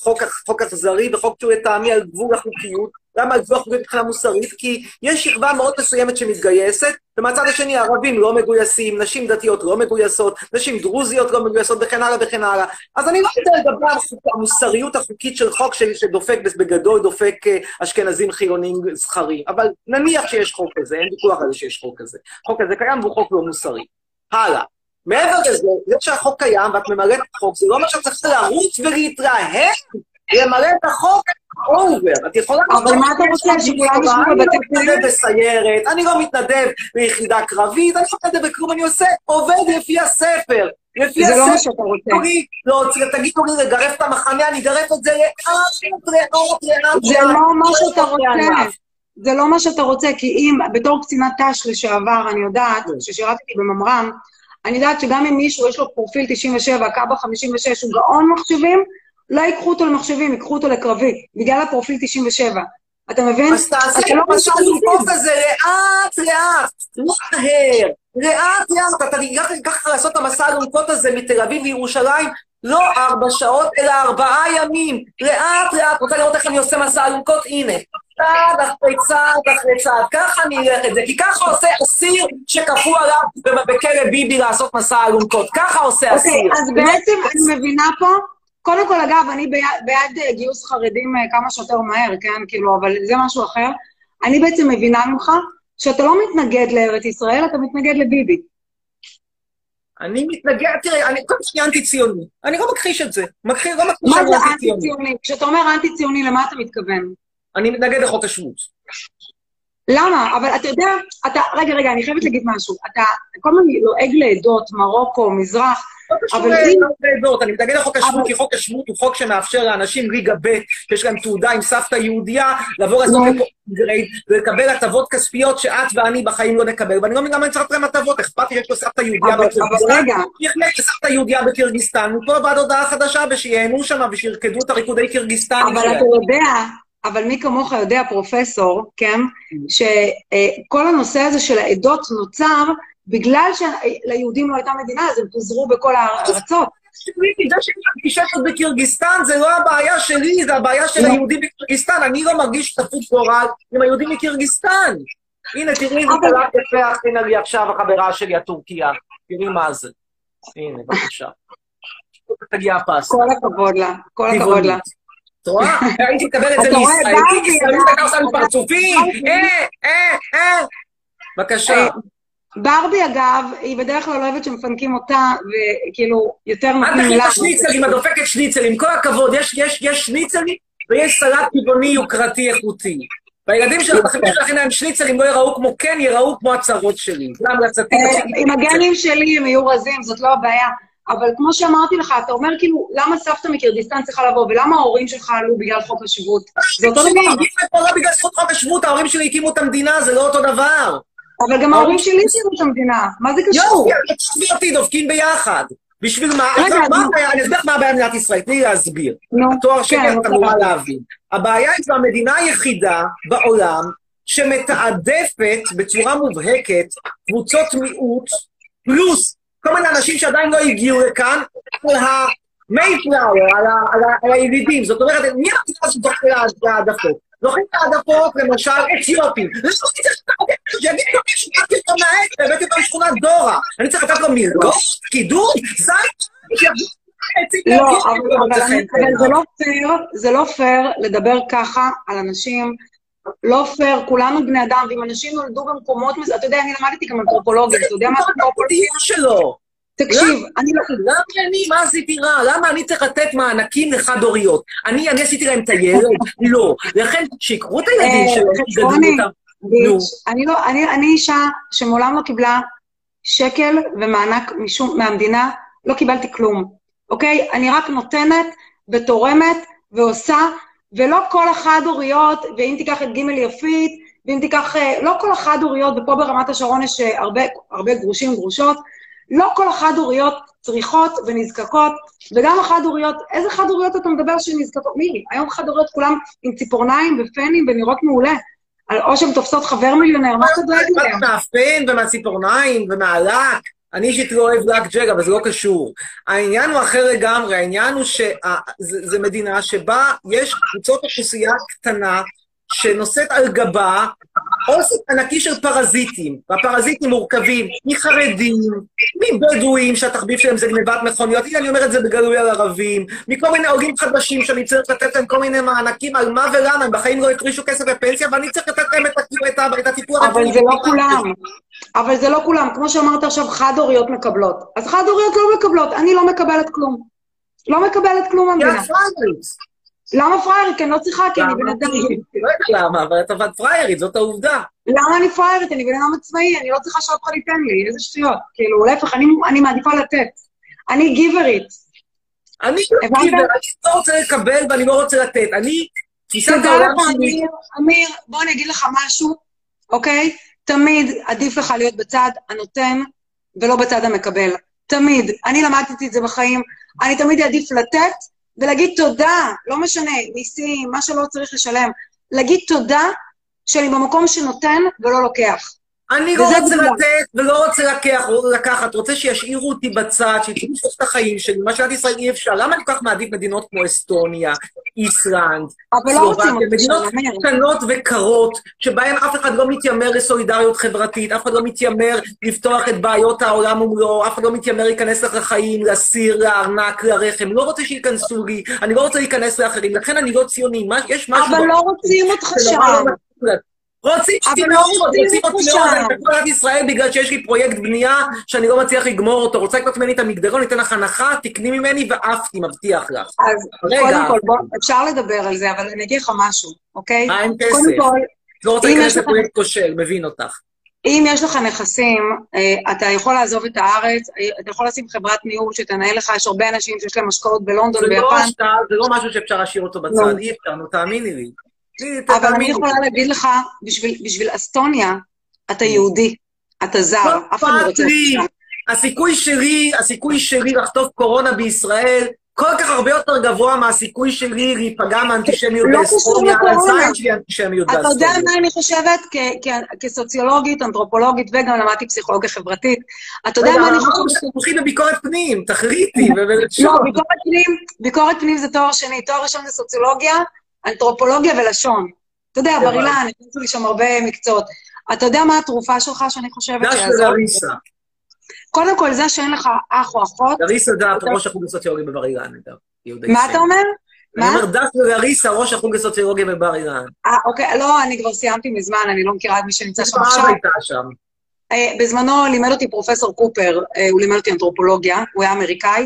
חוק אכזרי וחוק שהוא לטעמי על גבול החוקיות, למה על גבול החוקיות מבחינה מוסרית? כי יש שכבה מאוד מסוימת שמתגייסת, ומהצד השני ערבים לא מגויסים, נשים דתיות לא מגויסות, נשים דרוזיות לא מגויסות וכן הלאה וכן הלאה. אז אני לא יודע לדבר על חוק- המוסריות החוקית של חוק שלי שדופק, בגדול דופק אה, אשכנזים חילונים זכרים, אבל נניח שיש חוק כזה, אין ויכוח על זה שיש חוק כזה. החוק הזה קיים והוא חוק לא מוסרי. הלאה. מעבר לזה, זה שהחוק קיים ואת ממלאת את החוק, זה לא אומר שאת צריכה לרוץ ולהתלהם למלא את החוק אובר. את יכולה... אבל מה אתה רוצה, שכולם ישבו אני לא בבתי מתנדב חולים? בסיירת, אני לא מתנדב ביחידה קרבית, אני לא מתנדב בכלום, אני עושה, עובד לפי הספר. לפי זה לא מה הספר. שאתה רוצה. לא, תגידו לי לגרף את המחנה, אני אגרף את זה לאט, לאט, לאט. זה. לא מה שאתה לא רוצה. זה לא מה שאתה רוצה, כי אם, בתור קצינת ת"ש לשעבר, אני יודעת, כן. ששירתתי בממר"ם, אני יודעת שגם אם מישהו יש לו פרופיל 97, קב"א 56, הוא גאון מחשבים, לא ייקחו אותו למחשבים, ייקחו אותו לקרבי, בגלל הפרופיל 97. אתה מבין? אז תעשה את לא המסע רוצה הלוקות הזה לאט לאט, לא מהר, לאט לאט, אתה תיקח לעשות את המסע הלוקות הזה מתל אביב לירושלים, לא ארבע שעות, אלא ארבעה ימים, לאט לאט, רוצה לראות איך אני עושה מסע אלונקות? הנה, צעד אחרי צעד אחרי צעד, ככה אני אלך את זה, כי ככה עושה אסיר שכפו עליו בכלא ביבי לעשות מסע אלונקות, ככה עושה אסיר. אוקיי, אז בעצם אני מבינה פה, קודם כל, אגב, אני בעד אה, גיוס חרדים אה, כמה שיותר מהר, כן? כאילו, אבל זה משהו אחר. אני בעצם מבינה ממך שאתה לא מתנגד לארץ ישראל, אתה מתנגד לביבי. אני מתנגד, תראה, אני קודם כל אנטי-ציוני, אני לא מכחיש את זה, מכחיש, לא מכחיש מה זה. אנטי-ציוני? כשאתה אומר אנטי-ציוני, למה אתה מתכוון? אני מתנגד לחוק השבות. למה? אבל אתה יודע, אתה, רגע, רגע, אני חייבת להגיד משהו. אתה כל הזמן לועג לעדות, מרוקו, מזרח, אבל אם... לעדות, אני מתנגד לחוק השבות, כי חוק השבות הוא חוק שמאפשר לאנשים ליגה ב', שיש להם תעודה עם סבתא יהודייה, לבוא לעשות גרייד, ולקבל הטבות כספיות שאת ואני בחיים לא נקבל. ואני לא מבין למה אני צריך להם הטבות, אכפת לי שיש לו סבתא יהודייה בקירגיסטן. סבתא יהודייה בקירגיסטן, מפה ועד הודעה חדשה, ושיהנו שם, ושירקדו את הריקודי קירגיסטנים אבל. אתה יודע, אבל מי כמוך יודע, פרופסור, כן, שכל הנושא הזה של העדות נוצר בגלל שליהודים לא הייתה מדינה, אז הם פוזרו בכל הארצות. זה שאני מרגישה שאת בקירגיסטן זה לא הבעיה שלי, זה הבעיה של לא. היהודים בקירגיסטן. אני לא מרגיש שותפות גורל עם היהודים מקירגיסטן. הנה, תראי איזה קלט יפה הכינה לי עכשיו החברה שלי, הטורקיה. תראי מה זה. הנה, בבקשה. תגיע הפס. כל הכבוד לה, כל הכבוד לה. את רואה? הייתי מקבל את זה מישראלי, ברבי, ישראלי תקע אותנו פרצופים! אה, אה, אה! בבקשה. אה, ברבי, אגב, היא בדרך כלל אוהבת שמפנקים אותה, וכאילו, יותר נותנים לה. את השניצלים, את דופקת שניצלים. כל הכבוד, יש, יש, יש שניצלים ויש סלט טבעוני יוקרתי איכותי. והילדים שלך, החברים שלך, הנה שניצלים, לא יראו כמו כן, יראו כמו הצרות שלי. זה המלצתי. אה, עם. הגנים שלי הם יהיו רזים, זאת לא הבעיה. אבל כמו שאמרתי לך, אתה אומר כאילו, למה סבתא מקירגיסטן צריכה לבוא, ולמה ההורים שלך עלו בגלל חוק השבות? זה אותו דבר. בגלל חוק השבות, ההורים שלי הקימו את המדינה, זה לא אותו דבר. אבל גם ההורים שלי הקימו את המדינה, מה זה קשור? תשבי אותי, דופקים ביחד. בשביל מה? אני אסביר לך מה הבעיה במדינת ישראל, תני לי להסביר. התואר שלי כן, את אמורה להבין. הבעיה היא זו המדינה היחידה בעולם שמתעדפת בצורה מובהקת קבוצות מיעוט, פלוס כל מיני אנשים שעדיין לא הגיעו לכאן, על המייפלאואר, על, הילידים. זאת אומרת, מי המדינה הזאת זוכה להעדפות? זוכים להעדפות, למשל, אתיופים. למה אני צריך לתת שיגיד לו מישהו, הבאתי אותו מהעץ, הבאתי אותו משכונת דורה. אני צריך לתת לו מלגות, קידום, שיבוא לא, אבל, זה לא פייר, זה לא פייר לדבר ככה על אנשים, לא פייר, כולנו בני אדם, ואם אנשים נולדו במקומות, מזה, אתה יודע, אני למדתי גם אנתרופולוגיה, אתה יודע מה אנתרופולוגיה? הדיון שלו. תקשיב, אני לא... למה אני, מה עשיתי רע? למה אני צריך לתת מענקים לחד-הוריות? אני, אני עשיתי להם את הילד? לא. לכן, שיקחו את הילדים אה, שלהם, חשבוני, שיגדלו אותם. אני לא, אני, אישה שמעולם לא קיבלה שקל ומענק מהמדינה, לא קיבלתי כלום, אוקיי? אני רק נותנת ותורמת ועושה, ולא כל החד-הוריות, ואם תיקח את ג' יפית, ואם תיקח, אה, לא כל החד-הוריות, ופה ברמת השרון יש אה, הרבה, הרבה גרושים וגרושות, לא כל החד-הוריות צריכות ונזקקות, וגם החד-הוריות, איזה חד-הוריות אתה מדבר שנזקקות? מירי, היום חד-הוריות כולם עם ציפורניים ופנים ונראות מעולה. על- או שהן תופסות חבר מיליונר, מה אתה דואג מה להם? מהפן ומהציפורניים ומהלק? אני אישית לא אוהב לק ג'ג, אבל זה לא קשור. העניין הוא אחר לגמרי, העניין הוא שזו מדינה שבה יש קבוצות אוכלוסייה קטנה שנושאת על גבה אוסף ענקי של פרזיטים, והפרזיטים מורכבים מחרדים, מבדואים שהתחביב שלהם זה גנבת מכוניות, הנה אני אומר את זה בגלוי על ערבים, מכל מיני עולים חדשים שאני צריך לתת להם כל מיני מענקים על מה ולמה, הם בחיים לא הפרישו כסף בפנסיה, ואני צריך לתת להם את, הטיפול אבל זה לא כולם. אבל זה לא כולם. כמו שאמרת עכשיו, חד-הוריות מקבלות. אז חד-הוריות לא מקבלות, אני לא מקבלת כלום. לא מקבלת כלום פריירית. למה פריירית? כי אני לא צריכה, כי אני בן אדם. לא יודעת למה, אבל את אבל פריירית, זאת העובדה. למה אני פריירית? אני בן אדם עצמאי, אני לא צריכה שאף אחד ייתן לי, איזה שטויות. כאילו, להפך, אני- מעדיפה לתת. אני גיברית. אני הבנת? אני לא רוצה לקבל ואני לא רוצה לתת. אני, תפיסת תדע העולם שלי... אמיר, בוא אני אגיד לך משהו, אוקיי? תמיד עדיף לך להיות בצד הנותן ולא בצד המקבל. תמיד. אני למדתי את זה בחיים. אני תמיד אעדיף לתת ולהגיד תודה, לא משנה, מיסים, מה שלא צריך לשלם. להגיד תודה שאני במקום שנותן ולא לוקח. אני לא רוצה בגלל. לתת ולא רוצה לקח, לקחת, רוצה שישאירו אותי בצד, לי את החיים שלי, מה שמדינת ישראל אי אפשר. למה אני כל כך מעדיף מדינות כמו אסטוניה, איסלנד, לא סלובקיה, אותי מדינות. קטנות וקרות, שבהן אף אחד לא מתיימר לסולידריות חברתית, אף אחד לא מתיימר לפתוח את בעיות העולם ומלואו, אף אחד לא מתיימר להיכנס לך לחיים, לסיר, לארנק, לרחם, לא רוצה שייכנסו לי, אני לא רוצה להיכנס לאחרים, לכן אני לא ציוני, מה- יש משהו... אבל לא רוצים אותך שם. לא. רוצים אבל לא רוצים. אני במדינת ישראל בגלל שיש לי פרויקט בנייה שאני לא מצליח לגמור אותו, רוצה לקנות ממני את המגדרון, ניתן לך הנחה, תקני ממני ועפתי, מבטיח לך. אז רגע. קודם כל, בוא, אפשר לדבר על זה, אבל אני אגיד לך משהו, אוקיי? מה עם כסף? לא רוצה להיכנס לפרויקט כושל, מבין אותך. אם יש לך נכסים, אה, אתה יכול לעזוב את הארץ, אה, אתה יכול לשים חברת ניהול שתנהל לך, יש הרבה אנשים שיש להם השקעות בלונדון, לא ביפן, השקעה, זה לא משהו שאפשר להשאיר אותו בצד, לא. אי אפשר, נו, תאמיני לי. אבל אני. יכולה להגיד לך, בשביל, אסטוניה, אתה יהודי, אתה זר, לא אף אחד לא רוצה... הסיכוי שלי, הסיכוי שלי לחטוף קורונה בישראל, כל כך הרבה יותר גבוה מהסיכוי שלי להיפגע מאנטישמיות לא באסטוניה, על. הזין שלי אנטישמיות אתה יודע באסטוניה. מה אני חושבת כסוציולוגית, אנתרופולוגית, וגם למדתי פסיכולוגיה חברתית. אתה יודע מה אני חושבת? שאתם הולכים לביקורת פנים, תחליטי, לא, ביקורת פנים זה תואר שני, תואר ראשון זה סוציולוגיה, אנתרופולוגיה ולשון. אתה יודע, הבנתי. בר אילן, הכניסו לי שם הרבה מקצועות. אתה יודע מה התרופה שלך שאני חושבת דש שיעזור? ולריסה. קודם כל, זה שאין לך אח או אחות, לריסה דעת, ראש החוג לסוציולוגיה בבר אילן, אגב. מה. אתה אומר? אני מה? אומר, דש ולריסה, ראש החוג לסוציולוגיה בבר אילן. אה, אוקיי, לא, אני כבר סיימתי מזמן, אני לא מכירה את מי שנמצא שם עכשיו. הייתה שם. אה, בזמנו לימד אותי פרופסור קופר, אה, הוא לימד אותי אנתרופולוגיה, הוא היה אמריקאי.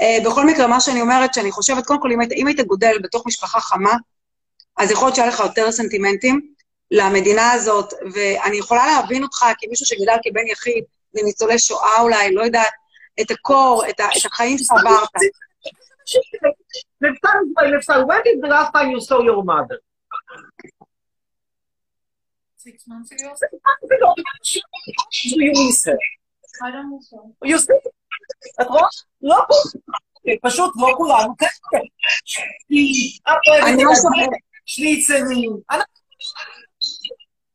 אה, בכל מקרה, מה שאני אומרת, שאני חושבת, קודם כל, אם היית גודל בתוך משפחה חמה, אז יכול להיות שהיה לך יותר סנטימנטים למדינה הזאת, ואני יכולה להבין אותך כמישהו שגדל כבן יחיד, לניצולי שואה אולי, לא יודעת, את הקור, את, ה, את החיים שעברת. Neftal, Neftal, when did the last time you saw your mother? Six months ago? Do you miss her? I don't know so. You see? את רואה? לא כולם. פשוט לא כולנו כאלה. אוהבת אני לא שומעת. שניצלים. אנחנו...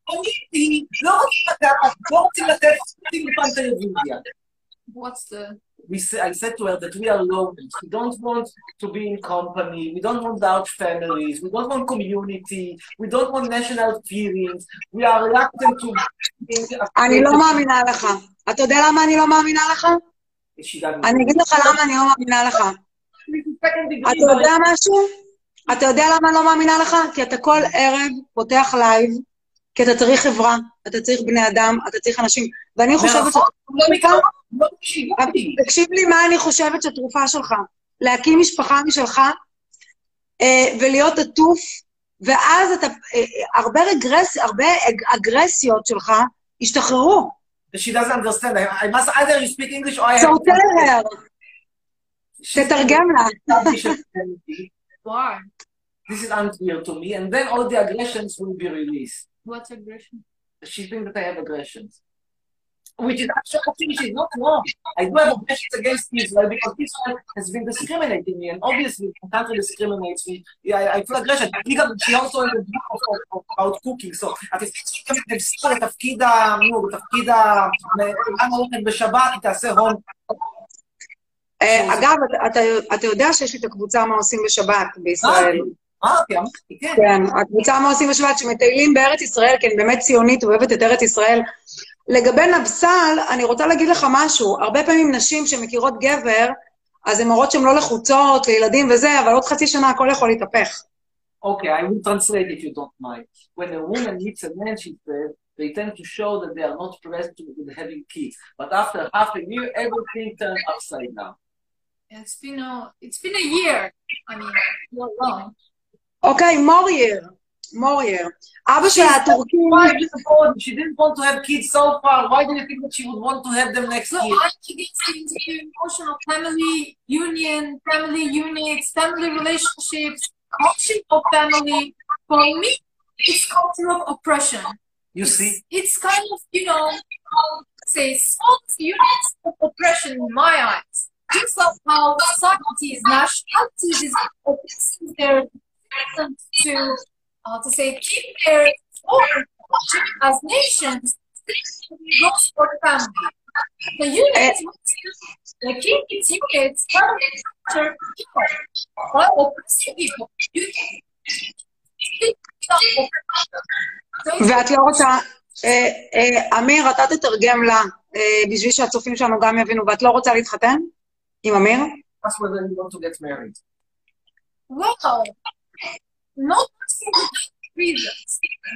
פוליטי, לא רוצים לקחת, לא רוצים לתת, רוצים לפעם טלוויזיה. What's the... we say, I said to her that we are lonely. We don't want to be in company. We don't want large families. We don't want community. We don't want national feelings. We are reluctant to אני לא מאמינה לך. אתה יודע למה אני לא מאמינה לך? אני אגיד לך למה אני לא מאמינה לך. אתה יודע משהו? אתה יודע למה אני לא מאמינה לך? כי אתה כל ערב פותח לייב, כי אתה צריך חברה, אתה צריך בני אדם, אתה צריך אנשים, ואני חושבת ש... לא לא מקשיבים. תקשיב לי מה אני חושבת שהתרופה שלך. להקים משפחה משלך, אה, ולהיות עטוף, ואז אתה, אה, הרבה רגרס, הרבה אג- אגרסיות שלך ישתחררו. She doesn't understand. I, must either you speak English or I. So tell her, תתרגם לה. Why? This is unclear to me, and then all the aggressions will be released. What's aggression? She thinks that I have aggressions. Which is actually, actually she's not wrong. I do have aggressions against Israel because Israel has been discriminating me, and obviously the country discriminates me. Yeah, I, I feel aggression. Legal, she also has a book of, of, of, about cooking, so את תפסיק לבשר לתפקיד ה... נו, בתפקיד ה... למה הולכת בשבת, היא תעשה הון. אה, אגב, אתה- יודע שיש לי את הקבוצה מה עושים בשבת בישראל. אמרתי, אמרתי, כן. כן, הקבוצה מה עושים בשבת, שמטיילים בארץ ישראל, כי אני באמת ציונית, אוהבת את ארץ ישראל. לגבי נבסל, אני רוצה להגיד לך משהו. הרבה פעמים נשים שמכירות גבר, אז הן אומרות שהן לא לחוצות, לילדים וזה, אבל עוד חצי שנה הכל יכול להתהפך. Okay, I will translate if you don't mind. When a woman meets a man, she says, they tend to show that they are not pressed with having kids. But after half a year, everything turns upside down. It's been a it's been a year. I mean, not long. Okay, more year, more year. Why she didn't want to have kids so far. Why do you think that she would want to have them next no, year? I think it's emotional family union, family units, family relationships, culture of family. For me, it's culture of oppression. You see, it's kind of you know, um, say small units of oppression in my eyes. Just like how societies, nationalities is oppressing their citizens to, uh, to say, keep their foreign as nations, goes for the family. The units, the king its units, family culture, people, by oppressing people. You ואת לא רוצה... אה, אה, אמיר, אתה תתרגם לה, אה, בשביל שהצופים שלנו גם יבינו, ואת לא רוצה להתחתן עם אמיר? That's whether you want to get married. Well, not for reasons,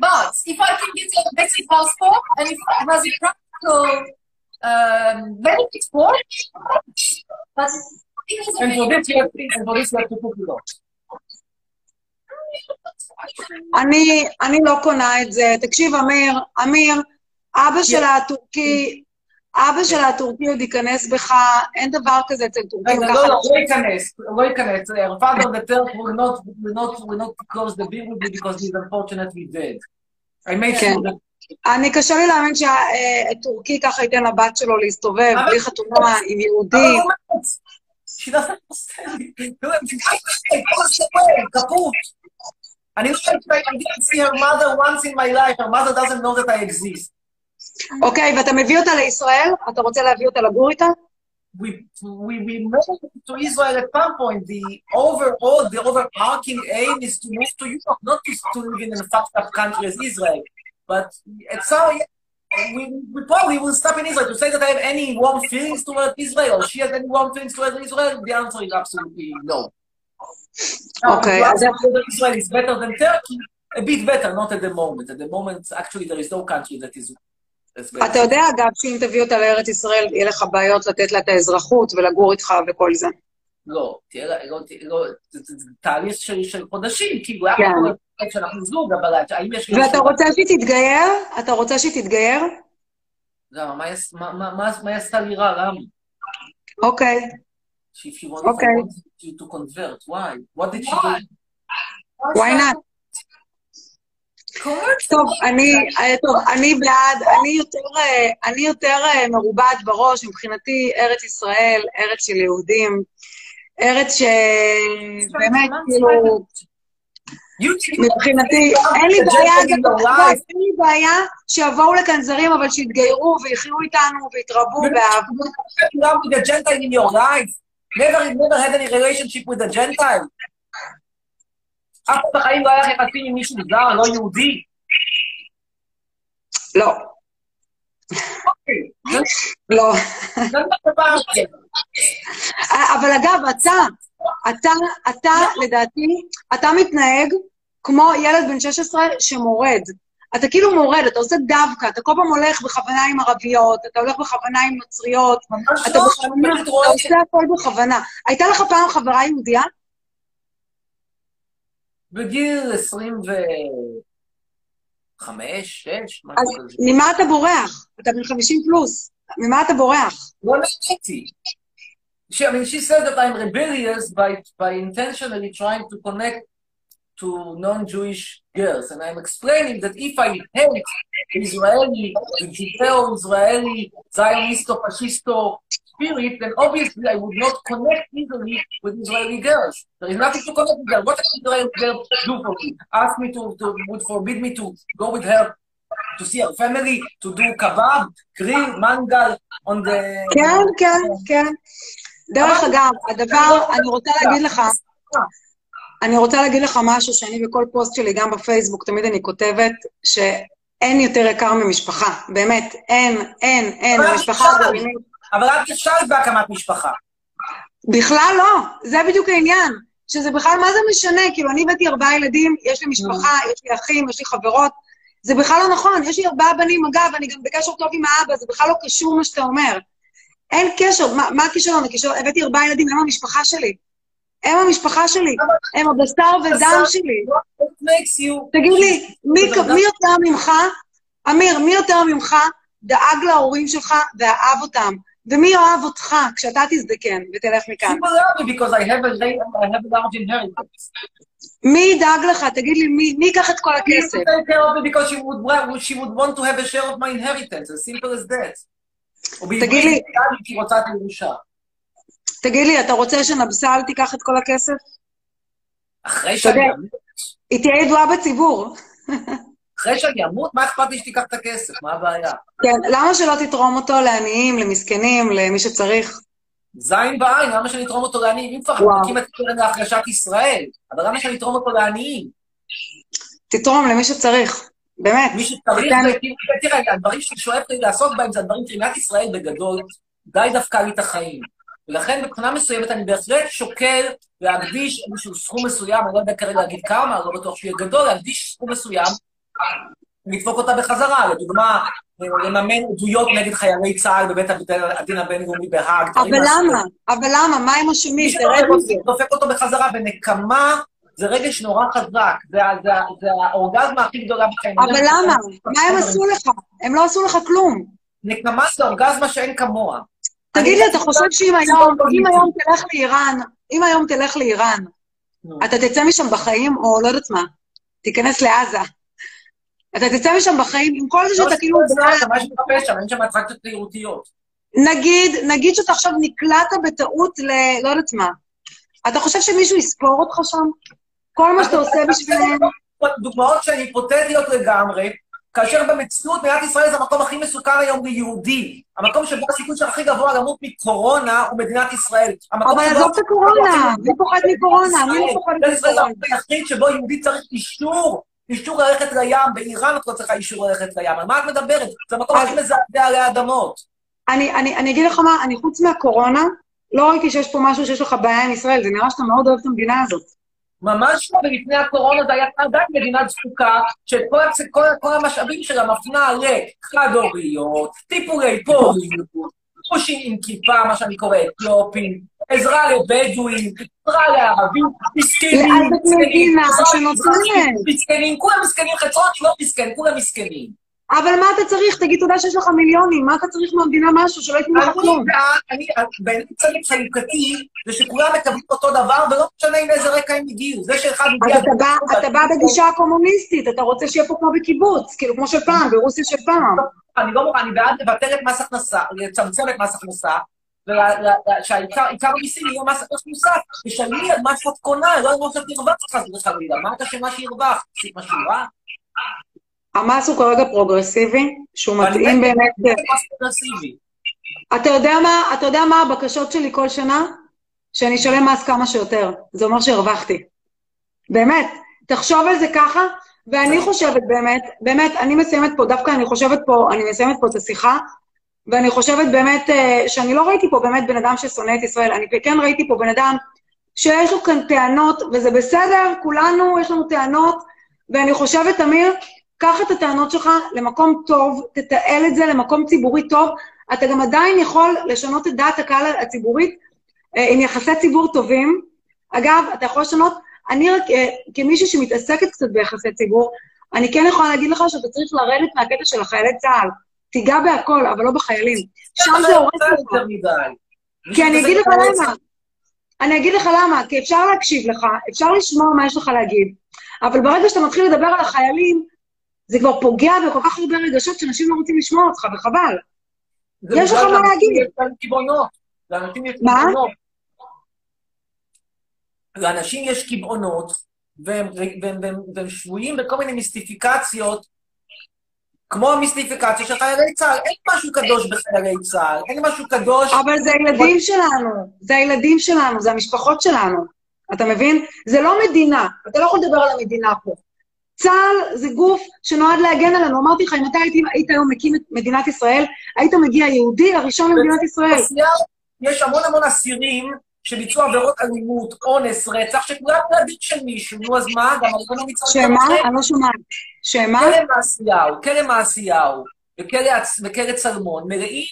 but if I can get a Mexican passport and if it has a practical um, benefit for it, but it has a And for benefit. this, you have, and for this, you have to put it off. אני, אני לא קונה את זה. תקשיב, אמיר, אמיר, אבא שלה הטורקי, אבא שלה הטורקי עוד ייכנס בך, אין דבר כזה אצל טורקים ככה. לא, לא, לא ייכנס, לא ייכנס. Her father, the Turk, will not, will not, will not close the deal with me because he's unfortunately dead. I made כן. sure that... אני, קשה לי להאמין שהטורקי ככה ייתן לבת שלו להסתובב בלי חתונה עם יהודי. הוא. She doesn't understand. אני לא יודעת, I didn't see her mother once in my life. Her mother doesn't know that I exist. אוקיי, ואתה מביא אותה לישראל? אתה רוצה להביא אותה לגור איתה? we we we moved to Israel at some point. The overall, the overarching aim is to move to Europe, not to, to live in a fucked up country as Israel. But at some we, we probably will stop in Israel to say that I have any warm feelings toward Israel or she has any warm feelings toward Israel. The answer is absolutely no. Now, Okay, you אז- ask whether Israel is better than Turkey. A bit better, not at the moment. At the moment, actually, there is no country that is as better. אתה יודע, אגב, שאם תביא אותה לארץ ישראל, יהיה לך בעיות לתת לה את האזרחות ולגור איתך וכל זה. לא, תהיה, לה- לא, לא, זה תהליך של, של חודשים, כאילו, היה כן. שאנחנו זוג, אבל האם יש... ואתה רוצה שהיא תתגייר? אתה רוצה שהיא תתגייר? למה, מה היא עשתה לי רע? למה? אוקיי. If she wants Okay. you to convert, why? What did she do? why not? טוב, אני, אה, טוב, אני בעד, אני יותר, אה, אני יותר אה, מרובעת בראש, מבחינתי ארץ ישראל, ארץ של יהודים, ארץ שבאמת, כאילו, מבחינתי, אין לי בעיה. אין לי בעיה שיבואו לכאן זרים, אבל שיתגיירו ויחיו איתנו ויתרבו באהבה. Never, never had any relationship with a Gentile? אף פעם בחיים לא היה יחסים עם מישהו זר, לא יהודי? לא, אוקיי, לא. לא הזה. אבל אגב, אתה, אתה, אתה, לדעתי, אתה מתנהג כמו ילד בן 16 שמורד. אתה כאילו מורד, אתה עושה דווקא, אתה כל פעם הולך בכוונה עם ערביות, אתה הולך בכוונה עם נוצריות, אתה לא, בכוונה, אתה ש... עושה הכל בכוונה. הייתה לך פעם חברה יהודייה? בגיל 25, 6, אז משהו כזה. ממה אתה בורח? אתה בן 50 פלוס, ממה אתה בורח? לא נהניתי. She, I mean, she said that I'm rebellious by, by intentionally trying to connect to non-Jewish girls. And I'm explaining that if I hate Israeli, Judeo-Israeli, Zionisto-fascisto spirit, then obviously I would not connect easily with Israeli girls. There is nothing to connect with them. What does Israeli girl do for me? Ask me to, to, would forbid me to go with her to see her family, to do kebab, grill, mangal on the... כן, כן, כן. דרך אגב, הדבר, אני רוצה להגיד לך, אני רוצה להגיד לך משהו שאני בכל פוסט שלי, גם בפייסבוק, תמיד אני כותבת שאין יותר יקר ממשפחה. באמת, אין, אין, אין. המשפחה. הגרעינית. אבל את נכשלת בהקמת משפחה. בכלל לא, זה בדיוק העניין. שזה בכלל, מה זה משנה? כאילו, אני הבאתי ארבעה ילדים, יש לי משפחה, יש לי אחים, יש לי חברות. זה בכלל לא נכון, יש לי ארבעה בנים, אגב, אני גם בקשר טוב עם האבא, זה בכלל לא קשור מה שאתה אומר. אין קשר, מה, מה הכישלון? הכישלון, הבאתי ארבעה ילדים, הם המשפחה שלי. הם המשפחה שלי, הם הבשר ודם שלי. תגיד לי, מי, מי יותר ממך, אמיר, מי יותר ממך דאג להורים שלך ואהב אותם? ומי יאהב אותך כשאתה תזדקן ותלך מכאן? מי ידאג לך? תגיד לי, מי, מי ייקח את כל הכסף? תגיד לי-. תגיד לי, אתה רוצה שנבסל תיקח את כל הכסף? אחרי שאני היא תהיה ידועה בציבור. אחרי שאני אמות, מה אכפת לי שתיקח את הכסף? מה הבעיה? כן, למה שלא תתרום אותו לעניים, למסכנים, למי שצריך? זין בעין, למה שאני אתרום אותו לעניים? אם כבר וואו. נקים את קרן להחלשת ישראל, אבל למה שאני אתרום אותו לעניים? תתרום למי שצריך, באמת. מי שצריך, תן- ו- תראה, הדברים שאני שואף לי לעסוק בהם זה הדברים שמדינת ישראל בגדול די דפקה לי את החיים. ולכן מבחינה מסוימת אני בהחלט שוקל להקדיש איזשהו סכום מסוים, אני לא יודע כרגע להגיד כמה, לא בטוח שיהיה גדול, להקדיש סכום מסוים, לדפוק אותה בחזרה. לדוגמה, לממן עדויות נגד חיילי צה"ל בבית הדין הבינלאומי בהאג. אבל למה? אבל למה? מה הם אשמים? מי תרד מזה. שדופק אותו בחזרה בנקמה זה רגש נורא חזק, זה, האורגזמה הכי גדולה בחיים. אבל למה? מה הם עשו לך? הם לא עשו לך כלום. נקמה זה אורגזמה שאין כמוה. תגיד לי, אני- אתה חושב שאם היום, אם היום תלך לאיראן, אם היום תלך לאיראן. אתה תצא משם בחיים, או לא יודעת מה, תיכנס לעזה. אתה תצא משם בחיים עם כל זה לא שאתה כאילו... זה, זה, מה שמחפש שם, אין שם אטרקציות תיירותיות. נגיד, נגיד שאתה עכשיו נקלעת בטעות ל... לא יודעת מה. אתה חושב שמישהו יספור אותך שם? כל מה שאתה עושה בשבילם? דוגמאות שהן היפותטיות לגמרי, כאשר במציאות מדינת ישראל זה המקום הכי מסוכן היום ליהודי. המקום שבו הסיכוי שלך הכי גבוה למות מקורונה הוא מדינת ישראל. אבל עזוב את הקורונה, מי פוחד מקורונה? מי לא פוחד מדינת ישראל זה מקורונה? המקום היחיד שבו יהודי צריך אישור, אישור ללכת לים. באיראן את לא צריכה אישור ללכת לים. על מה את מדברת? זה המקום הכי מזעזע עלי אדמות. אני, אני, אני אגיד לך מה, אני חוץ מהקורונה, לא ראיתי שיש פה משהו שיש לך בעיה עם ישראל, זה נראה שאתה מאוד אוהב את המדינה הזאת. ממש לא, ולפני הקורונה זה היה עדיין מדינה זקוקה, שכל כל, כל המשאבים שלה מפנה לחד-הוריות, טיפולי פוריות, חושים עם כיפה, מה שאני קורא אתיופים, עזרה לבדואים, עזרה לערבים, מסכנים, מסכנים, מסכנים, כולם מסכנים, חצרות לא מסכן, כולם מסכנים. אבל מה אתה צריך? תגיד תודה שיש לך מיליונים, מה אתה צריך מהמדינה משהו שלא ייתנו לך כלום? אני, בעיניי צדק חלוקתי, זה שכולם מקבלים אותו דבר, ולא משנה עם איזה רקע הם הגיעו. זה שאחד הגיע... אז אתה בא, אתה בא בגישה הקומוניסטית, אתה רוצה שיהיה פה כמו בקיבוץ, כאילו כמו של פעם, ברוסיה של פעם. אני לא מוכן, אני בעד לבטל את מס הכנסה, לצמצם את מס הכנסה, ושהעיקר המיסים יהיו מס הכנסה מוסף, תשלמי על מה שאת קונה, לא על מה שאת הרווחת חס וחלילה. מה אתה שמה שהרווחת? עשית משהו רע? המס הוא כרגע פרוגרסיבי, שהוא מתאים באמת... אתה יודע מה, אתה יודע מה הבקשות שלי כל שנה? שאני אשלם מס כמה שיותר. זה אומר שהרווחתי. באמת, תחשוב על זה ככה, ואני חושבת באמת, באמת, אני מסיימת פה, דווקא אני חושבת פה, אני מסיימת פה את השיחה, ואני חושבת באמת אה, שאני לא ראיתי פה באמת בן אדם ששונא את ישראל, אני כן ראיתי פה בן אדם שיש לו כאן טענות, וזה בסדר, כולנו יש לנו טענות, ואני חושבת, אמיר, קח את הטענות שלך למקום טוב, תתעל את זה למקום ציבורי טוב, אתה גם עדיין יכול לשנות את דעת הקהל הציבורית אה, עם יחסי ציבור טובים. אגב, אתה יכול לשנות, אני רק, אה, כמישהי שמתעסקת קצת ביחסי ציבור, אני כן יכולה להגיד לך שאתה צריך לרדת מהקטע של החיילי צה"ל. תיגע בהכל, אבל לא בחיילים. שם זה הורס לך. כי אני אגיד לך למה. אני אגיד לך למה, כי אפשר להקשיב לך, אפשר לשמוע מה יש לך להגיד, אבל ברגע שאתה מתחיל לדבר על החיילים, זה כבר פוגע בכל כך הרבה רגשות שאנשים לא רוצים לשמוע אותך, וחבל. יש לך מה להגיד. לאנשים יש מה? קיבעונות. לאנשים יש קיבעונות, והם, והם, והם, והם שבויים בכל מיני מיסטיפיקציות, כמו המיסטיפיקציה של חיילי צה"ל. אין משהו קדוש בחיילי צה"ל, אין משהו קדוש... אבל זה הילדים שלנו, זה הילדים שלנו, זה המשפחות שלנו. אתה מבין? זה לא מדינה, אתה לא יכול לדבר על המדינה פה. צה"ל זה גוף שנועד להגן עלינו. אמרתי לך, אם אתה היית, היית היום מקים את מדינת ישראל, היית מגיע יהודי הראשון למדינת ישראל. יש המון המון אסירים שביצעו עבירות אלימות, אונס, רצח, שכולם ילדים של מישהו, נו אז מה? גם הלכנו מצרים. שמה? אני לא שומעת. שמה? כלא מעשיהו, כלא מעשיהו וכלא צלמון מלאים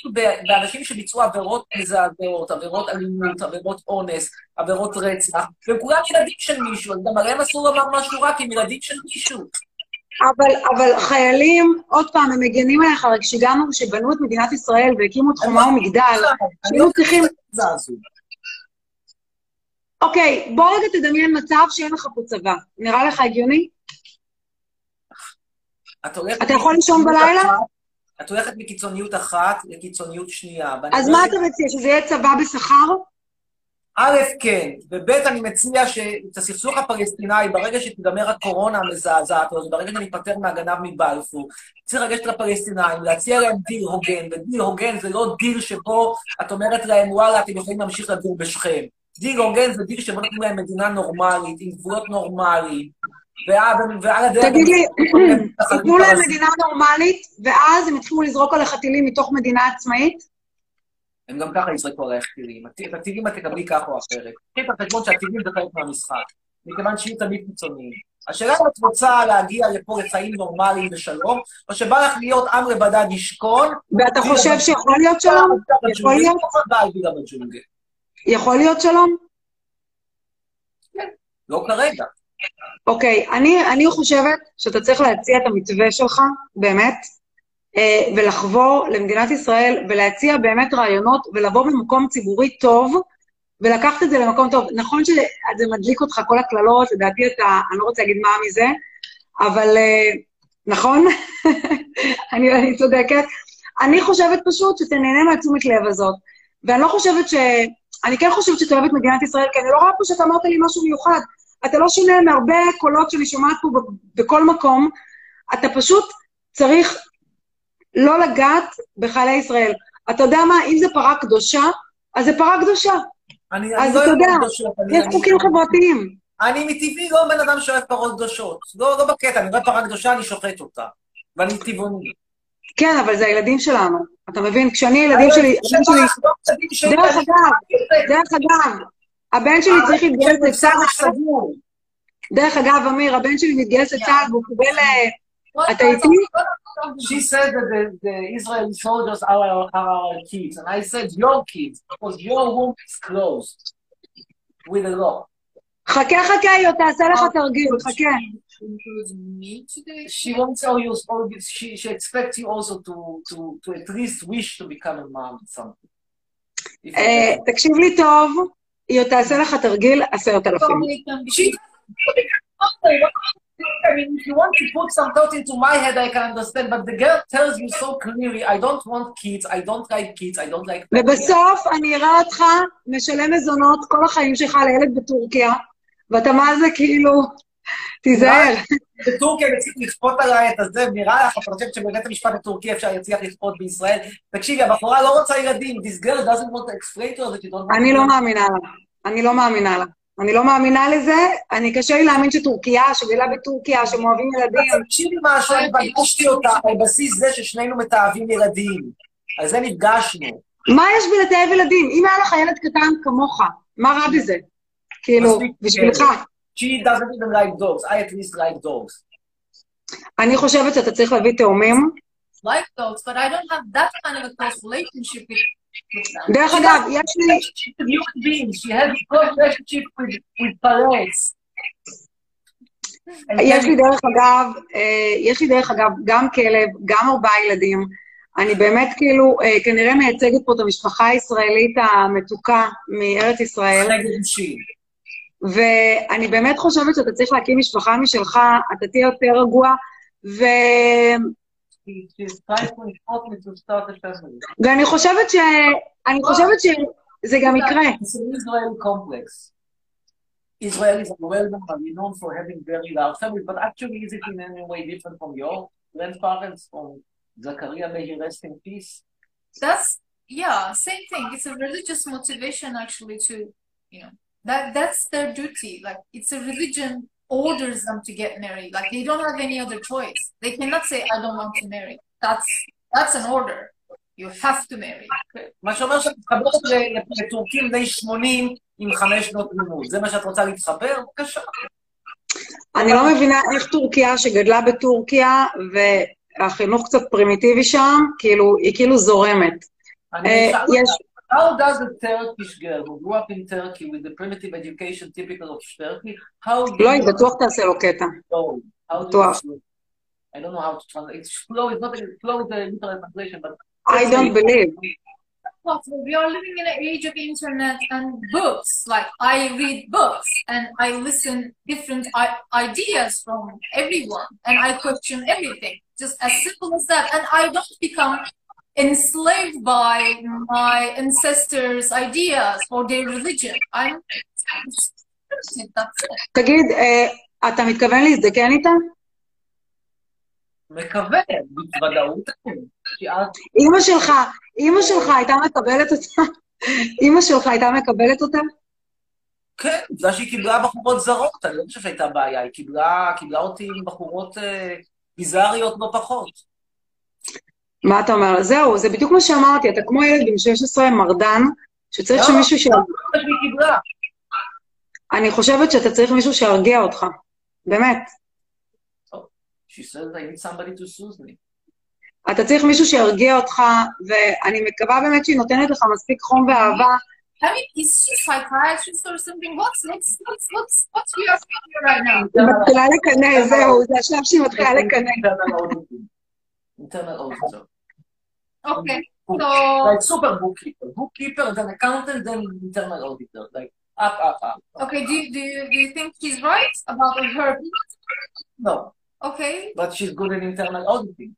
באנשים שביצעו עבירות מזעזעות, עבירות אלימות, עבירות אונס, עבירות רצח, והם כולם ילדים של מישהו, אז גם עליהם אסור לומר משהו רע, כי הם ילדים של מישהו. אבל, אבל חיילים, עוד פעם, הם מגנים עליך, רק כשהגענו, כשבנו את מדינת ישראל והקימו את חומה ומגדל, אני שהיו לא צריכים... אוקיי, בוא רגע תדמיין מצב שאין לך פה צבא. נראה לך הגיוני? את הולכת אתה יכול לישון בלילה? אחת- את הולכת מקיצוניות אחת לקיצוניות שנייה. אז מה אתה מציע, שזה יהיה צבא בשכר? א', כן, וב', אני מציע שאת הסכסוך הפלסטיני, ברגע שתיגמר הקורונה המזעזעת הזאת, ברגע שניפטר מהגנב מבלפור, צריך לגשת לפלסטינאים, להציע להם דיל הוגן, ודיל הוגן זה לא דיל שבו את אומרת להם, וואלה, אתם יכולים להמשיך לגור בשכם. דיל הוגן זה דיל שבו נותנים להם מדינה נורמלית, עם גבולות נורמליים, ועל הדרך... תגיד לי, ייתנו להם. מדינה נורמלית, ואז הם יתחילו לזרוק עליך טילים מתוך מדינה עצמאית? הם גם ככה יזרקו עלייך טילים. את הטילים את תקבלי כך או אחרת. קחי את החשבון שהטילים זה חלק מהמשחק, מכיוון שיהיו תמיד קיצוניים. השאלה אם את רוצה להגיע לפה לחיים נורמליים בשלום, או שבא לך להיות עם לבדד ישכון, ואתה חושב שיכול להיות שלום? יכול להיות? יכול להיות שלום? לא כרגע. אוקיי, אני, אני חושבת שאתה צריך להציע את המתווה שלך, באמת, אה, ולחבור למדינת ישראל ולהציע באמת רעיונות ולבוא ממקום ציבורי טוב ולקחת את זה למקום טוב. נכון שזה מדליק אותך, כל הקללות, לדעתי אתה, אני לא רוצה להגיד מה מזה, אבל אה, נכון? אני, אני צודקת. אני חושבת פשוט שתנהנה מהתשומת לב הזאת. ואני לא חושבת ש... אני כן חושבת שאתה אוהב את מדינת ישראל, כי אני לא רואה פה שאתה אמרת לי משהו מיוחד. אתה לא שונה מהרבה קולות שאני שומעת פה בכל מקום. אתה פשוט צריך לא לגעת בחיילי ישראל. אתה יודע מה, אם זה פרה קדושה, אז זה פרה קדושה. אני, אז אני לא אתה יודע, אוהב קדושות, אני- יש אני- חוקים חברתיים. אני מטבעי לא בן אדם שאוהב פרות קדושות. לא, לא בקטע, אני רואה פרה קדושה, אני שוחט אותה. ואני טבעוני. כן, אבל זה הילדים שלנו. אתה מבין? כשאני, הילדים שלי. לא דרך אגב, דרך אגב, הבן שלי צריך להתגייס לצה"ל. סגור. דרך אגב, אמיר, הבן שלי מתגייס לצה"ל והוא קיבל... אה, אתה איתי? She said that the, the Israeli soldiers are our, are our kids, and I said your kids, because your womb is closed with a lock. חכה, חכה, היא עוד תעשה לך תרגיל, חכה. Includes me today. She won't tell you all this. She, she expects you also to, to, to at least wish to become a mom or something. אה, תקשיב לי טוב, היא עוד תעשה לך תרגיל עשרת אלפים. I mean, if you want to put some thought into my head, I can understand, but the girl tells you so clearly, I don't want kids, I don't like kids, I don't like... ובסוף אני אראה אותך משלם מזונות כל החיים שלך לילד בטורקיה, ואתה מה זה כאילו, תיזהר. בטורקיה הם הצליחו לכפות עליי את הזה, נראה לך, אתה חושבת שבבית המשפט הטורקי אפשר יצליח לכפות בישראל? תקשיבי, הבחורה לא רוצה ילדים, this girl doesn't want to explain אני לא. מאמינה לה. אני לא מאמינה לה. אני לא מאמינה לזה, אני קשה לי להאמין שטורקיה, שגדלה בטורקיה, שהם אוהבים ילדים. תקשיבי משהו, אני פגשתי אותה על בסיס זה ששנינו מתעבים ילדים. על זה נפגשנו. מה יש בי לתאב ילדים? אם היה לך ילד קטן כמוך, מה רע בזה? כאילו, בשבילך. She doesn't even like dogs, I at least like dogs. אני חושבת שאתה צריך להביא תאומים. like dogs, but I don't have that kind of a close relationship with, them. דרך אגב, יש לי... She's a human being, she has a close relationship with, with parents. And יש לי דרך אגב, אה, יש לי דרך אגב גם כלב, גם ארבעה ילדים. אני באמת כאילו אה, כנראה מייצגת פה את המשפחה הישראלית המתוקה מארץ ישראל, נגד אישי. ואני באמת חושבת שאתה צריך להקים משפחה משלך, אתה תהיה יותר רגוע, ו... ואני חושבת ש... אני חושבת שזה גם יקרה. It's an Israeli complex. Israelis are well known, are renowned for having very large families, but actually is it in any way different from your grandparents, from Zachariah, may he rest in peace? That's yeah, same thing. It's a religious motivation actually to you know that that's their duty. Like it's a religion orders them to get married. Like they don't have any other choice. They cannot say I don't want to marry. That's that's an order. You have to marry. מה שאומר שאת מתחברת לטורקים בני 80 עם חמש שנות לימוד. זה מה שאת רוצה להתחבר? בבקשה. אני לא מבינה איך טורקיה, שגדלה בטורקיה, והחינוך קצת פרימיטיבי שם, כאילו, היא כאילו זורמת. אני אה. How does a Turkish girl who grew up in Turkey with the primitive education typical of Turkey, how do לא, היא you בטוח תעשה לו קטע. flow? How do you בטוח. flow? I don't know how to translate. It's flow is not a flow is a literal translation, but I don't believe. possible. We are living in an age of internet and books. Like I read books and I listen different I- ideas from everyone and I question everything. Just as simple as that. And I don't become enslaved by my ancestors' ideas or their religion. I'm. תגיד, אה, אתה מתכוון להזדקן איתה? מקווה, בוודאות. אימא שלך, אימא שלך הייתה מקבלת אותה? אימא שלך הייתה מקבלת אותה? כן, בגלל שהיא קיבלה בחורות זרות, אני לא חושב שהייתה בעיה, היא קיבלה, קיבלה אותי עם בחורות אה, ביזאריות לא פחות. מה אתה אומר? זהו, זה בדיוק מה שאמרתי, אתה כמו ילד בן 16, מרדן, שצריך לא, שמישהו ש... לא, שהיא קיבלה. אני חושבת שאתה צריך מישהו שירגיע אותך. באמת. אתה צריך מישהו שירגיע אותך, ואני מקווה באמת שהיא נותנת לך מספיק חום ואהבה, I mean, is she psychiatrist or something? What's what's what's what's what's we are doing right now? היא מתחילה לקנא, זהו, זה השלב שהיא מתחילה לקנא. Internal auditor. Okay, so Like super bookkeeper. Bookkeeper, then accountant, then internal auditor. Like up, up, up. okay, do you, do you do you think he's right about her? No, Okay, but she's good in internal auditing.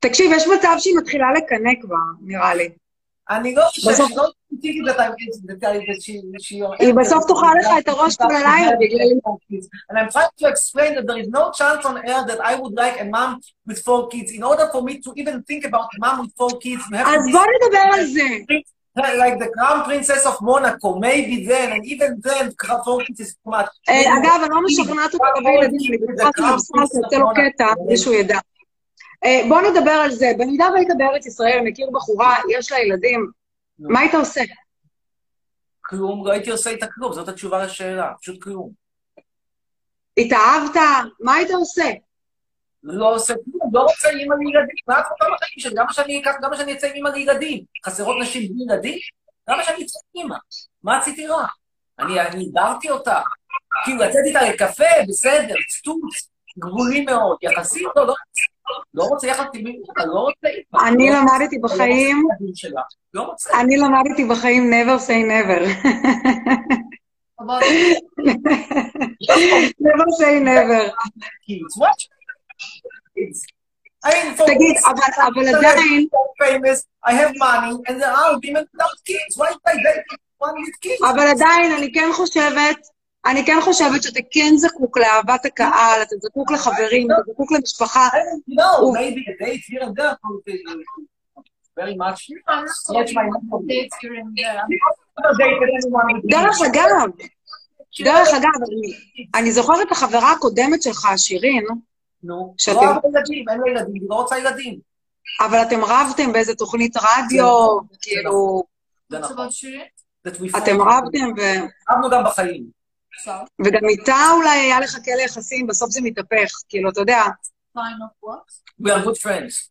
תקשיב, יש מצב שהיא מתחילה לקנא כבר, נראה לי. אני לא חושב, בסוף- she don't think that I'm that I- that she- she- היא בסוף תאכל לך את הראש כל הלילה בגלל... And I'm trying to explain that there is no chance on earth that I would like a mom with four kids. In order for me to even think about a mom with four kids, אז בוא נדבר על זה. like the crown princess of Monaco, maybe then, and even then, four kids is too much. אה, אגב, אני לא משכנעת אותך להביא ילדים, אני בטוחה שבבשר תעשה לו קטע, בלי שהוא ידע. אה, בוא נדבר על זה. במידה והיית בארץ ישראל, מכיר בחורה, יש לה ילדים. מה היית עושה? כלום, לא הייתי עושה איתה כלום, זאת התשובה לשאלה, פשוט כלום. התאהבת? מה היית עושה? לא עושה כלום, לא רוצה אימא לילדים, מה את רוצה בחיים שלי? למה שאני אקח, למה שאני אצא עם אימא לילדים? חסרות נשים בלי ילדים? למה שאני אצא עם אימא? מה עשיתי רע? אני אני הדרתי אותה. כאילו, לצאת איתה לקפה, בסדר, סטוץ, גבולי מאוד, יחסית לא, לא לא רוצה יחס עם אימא, לא רוצה. אני לא למדתי בחיים. לא רוצה. אני למדתי בחיים never say never. never say never. תגיד, אבל עדיין, so famous, I have money, and there are women without kids. Why do I date one with kids? אבל עדיין, אני כן חושבת, אני כן חושבת שאתה כן זקוק לאהבת הקהל, אתה זקוק לחברים, אתה זקוק למשפחה. Maybe a date here and there very much. Anyone with דרך. אגב, דרך אגב, אני- זוכרת את החברה הקודמת שלך, שירין, נו, שאתם- לא אוהב ילדים, אין לה ילדים, היא לא רוצה ילדים. אבל אתם רבתם באיזה תוכנית רדיו, כאילו, זה נכון. אתם. רבתם, ו... רבנו גם בחיים. So, וגם איתה אולי היה לך כאלה יחסים, בסוף זה מתהפך. כאילו, אתה יודע? We are good friends.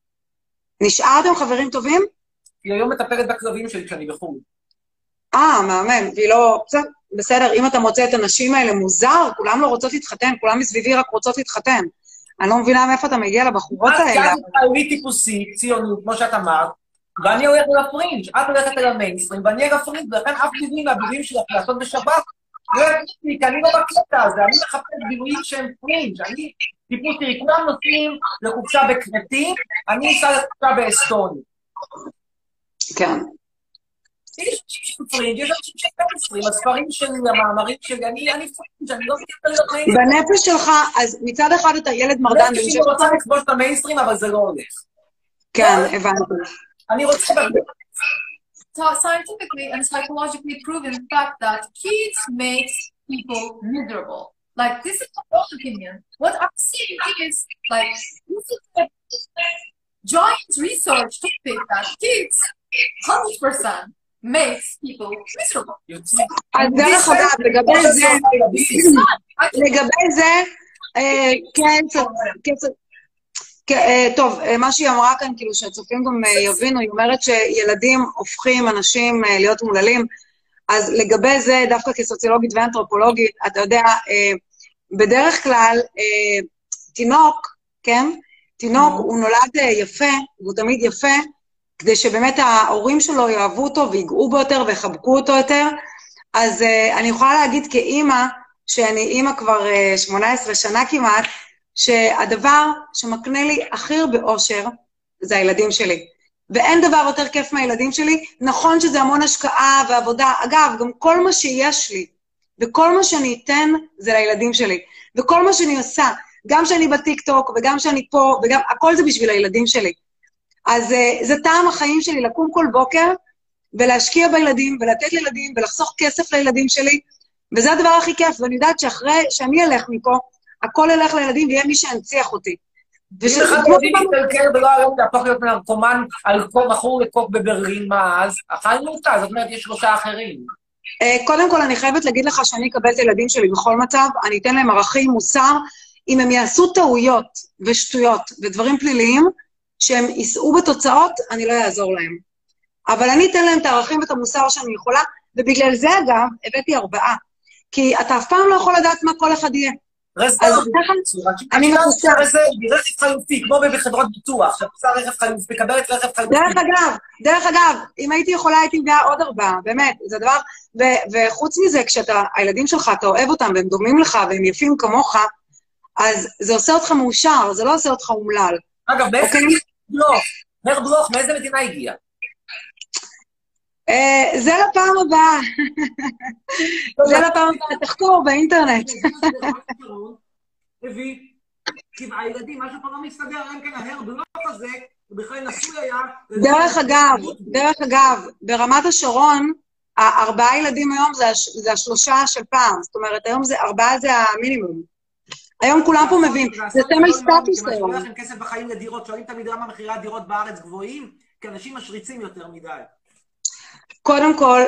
נשארתם חברים טובים? היא היום מטפלת בכלבים שלי כשאני בחו"ל. אה, מהמם, והיא לא... בסדר, בסדר, אם אתה מוצא את הנשים האלה מוזר, כולם לא רוצות להתחתן, כולם מסביבי רק רוצות להתחתן. אני לא מבינה מאיפה אתה מגיע לבחורות את האלה. גם חיילי טיפוסי, ציונות, כמו שאת אמרת, ואני הולך אל הפרינג', את הולכת אל המיינסטרים, ואני אל הפרינג', ולכן אף ביטוי מהביטויים שלך לעשות בשבת, לא כי אני לא בקטע הזה, אני מחפש ביטויים שהם פרינג', אני טיפוס, תראי, כולם נוסעים לחופשה בכרתים, אני אסע לחופשה באסטוניה. כן. יש אנשים שהם פרינג', יש אנשים שהם מיינסטרים, הספרים שלי, המאמרים שלי, אני פרינג', אני לא מתכוון להיות מיינסטרים. בנפש שלך, אז מצד אחד אתה ילד מרדן, אני ומשך- רוצה לכבוש את המיינסטרים, אבל זה לא הולך. כן, הבנתי. אני רוצה... So scientifically and psychologically proven fact that kids makes people miserable. Like this is my own opinion. What I'm saying is like this is a giant research topic that kids hundred percent makes people miserable. אז דרך אגב, לגבי זה, This is not. I can לגבי זה, אה, כן, קצת, קצת, כן, אה, טוב, אה, מה שהיא אמרה כאן, כאילו שהצופים גם אה, יבינו, היא אומרת שילדים הופכים אנשים להיות אומללים, אז לגבי זה, דווקא כסוציולוגית ואנתרופולוגית, אתה יודע, בדרך כלל, תינוק, כן? תינוק, נו. הוא נולד יפה, והוא תמיד יפה, כדי שבאמת ההורים שלו יאהבו אותו ויגעו בו יותר ויחבקו אותו יותר. אז אני יכולה להגיד כאימא, שאני אימא כבר uh, 18 שנה כמעט, שהדבר שמקנה לי הכי הרבה אושר זה הילדים שלי. ואין דבר יותר כיף מהילדים שלי. נכון שזה המון השקעה ועבודה. אגב, גם כל מה שיש לי וכל מה שאני אתן זה לילדים שלי. וכל מה שאני עושה, גם שאני בטיקטוק וגם שאני פה, וגם, הכל זה בשביל הילדים שלי. אז uh, זה טעם החיים שלי לקום כל בוקר ולהשקיע בילדים ולתת לילדים ולחסוך כסף לילדים שלי, וזה הדבר הכי כיף, ואני יודעת שאחרי שאני אלך מפה, הכל ילך לילדים ויהיה מי שינציח אותי. אם אחד יהודי מתקלקל ולא היום להפוך להיות נרקומן על כל בחור לקוק בברלין, מה אז? אכלנו אותה, זאת אומרת, יש שלושה אחרים. אה, קודם כל, אני חייבת להגיד לך שאני אקבל את הילדים שלי בכל מצב, אני אתן להם ערכים, מוסר. אם הם יעשו טעויות ושטויות ודברים פליליים, שהם יישאו בתוצאות, אני לא אעזור להם. אבל אני אתן להם את הערכים ואת המוסר שאני יכולה, ובגלל זה, אגב, הבאתי ארבעה. כי אתה אף פעם לא יכול לדעת מה כל אחד יהיה. רזרבי, אני מכוסה. רזרבי, רכב חלופי, כמו בחברות ביטוח, עושה רכב חלופי, מקבלת רכב חלופי. דרך אגב, דרך אגב, אם הייתי יכולה הייתי מביאה עוד ארבעה, באמת, זה דבר... וחוץ מזה, כשאתה, הילדים שלך, אתה אוהב אותם והם דומים לך והם יפים כמוך, אז זה עושה אותך מאושר, זה לא עושה אותך אומלל. אגב, מאיזה אוקיי. בלוך? מר בלוך, מאיזה מדינה הגיע? אה, זה לפעם הבאה, זה לפעם הבאה, תחקור באינטרנט. הביא שבעה ילדים, משהו פה לא מסתדר, אלא אם כן ההר בלוך הזה, הוא בכלל נשוי היה. דרך אגב, דרך אגב, ברמת השרון, הארבעה ילדים היום זה, הש, זה השלושה של פעם. זאת אומרת, היום זה, ארבעה זה המינימום. היום כולם פה מבינים, זה סמל סטטוס היום. היום. יש לכם כסף בחיים לדירות, שואלים תמיד למה מחירי הדירות בארץ גבוהים? כי אנשים משריצים יותר מדי. קודם כל,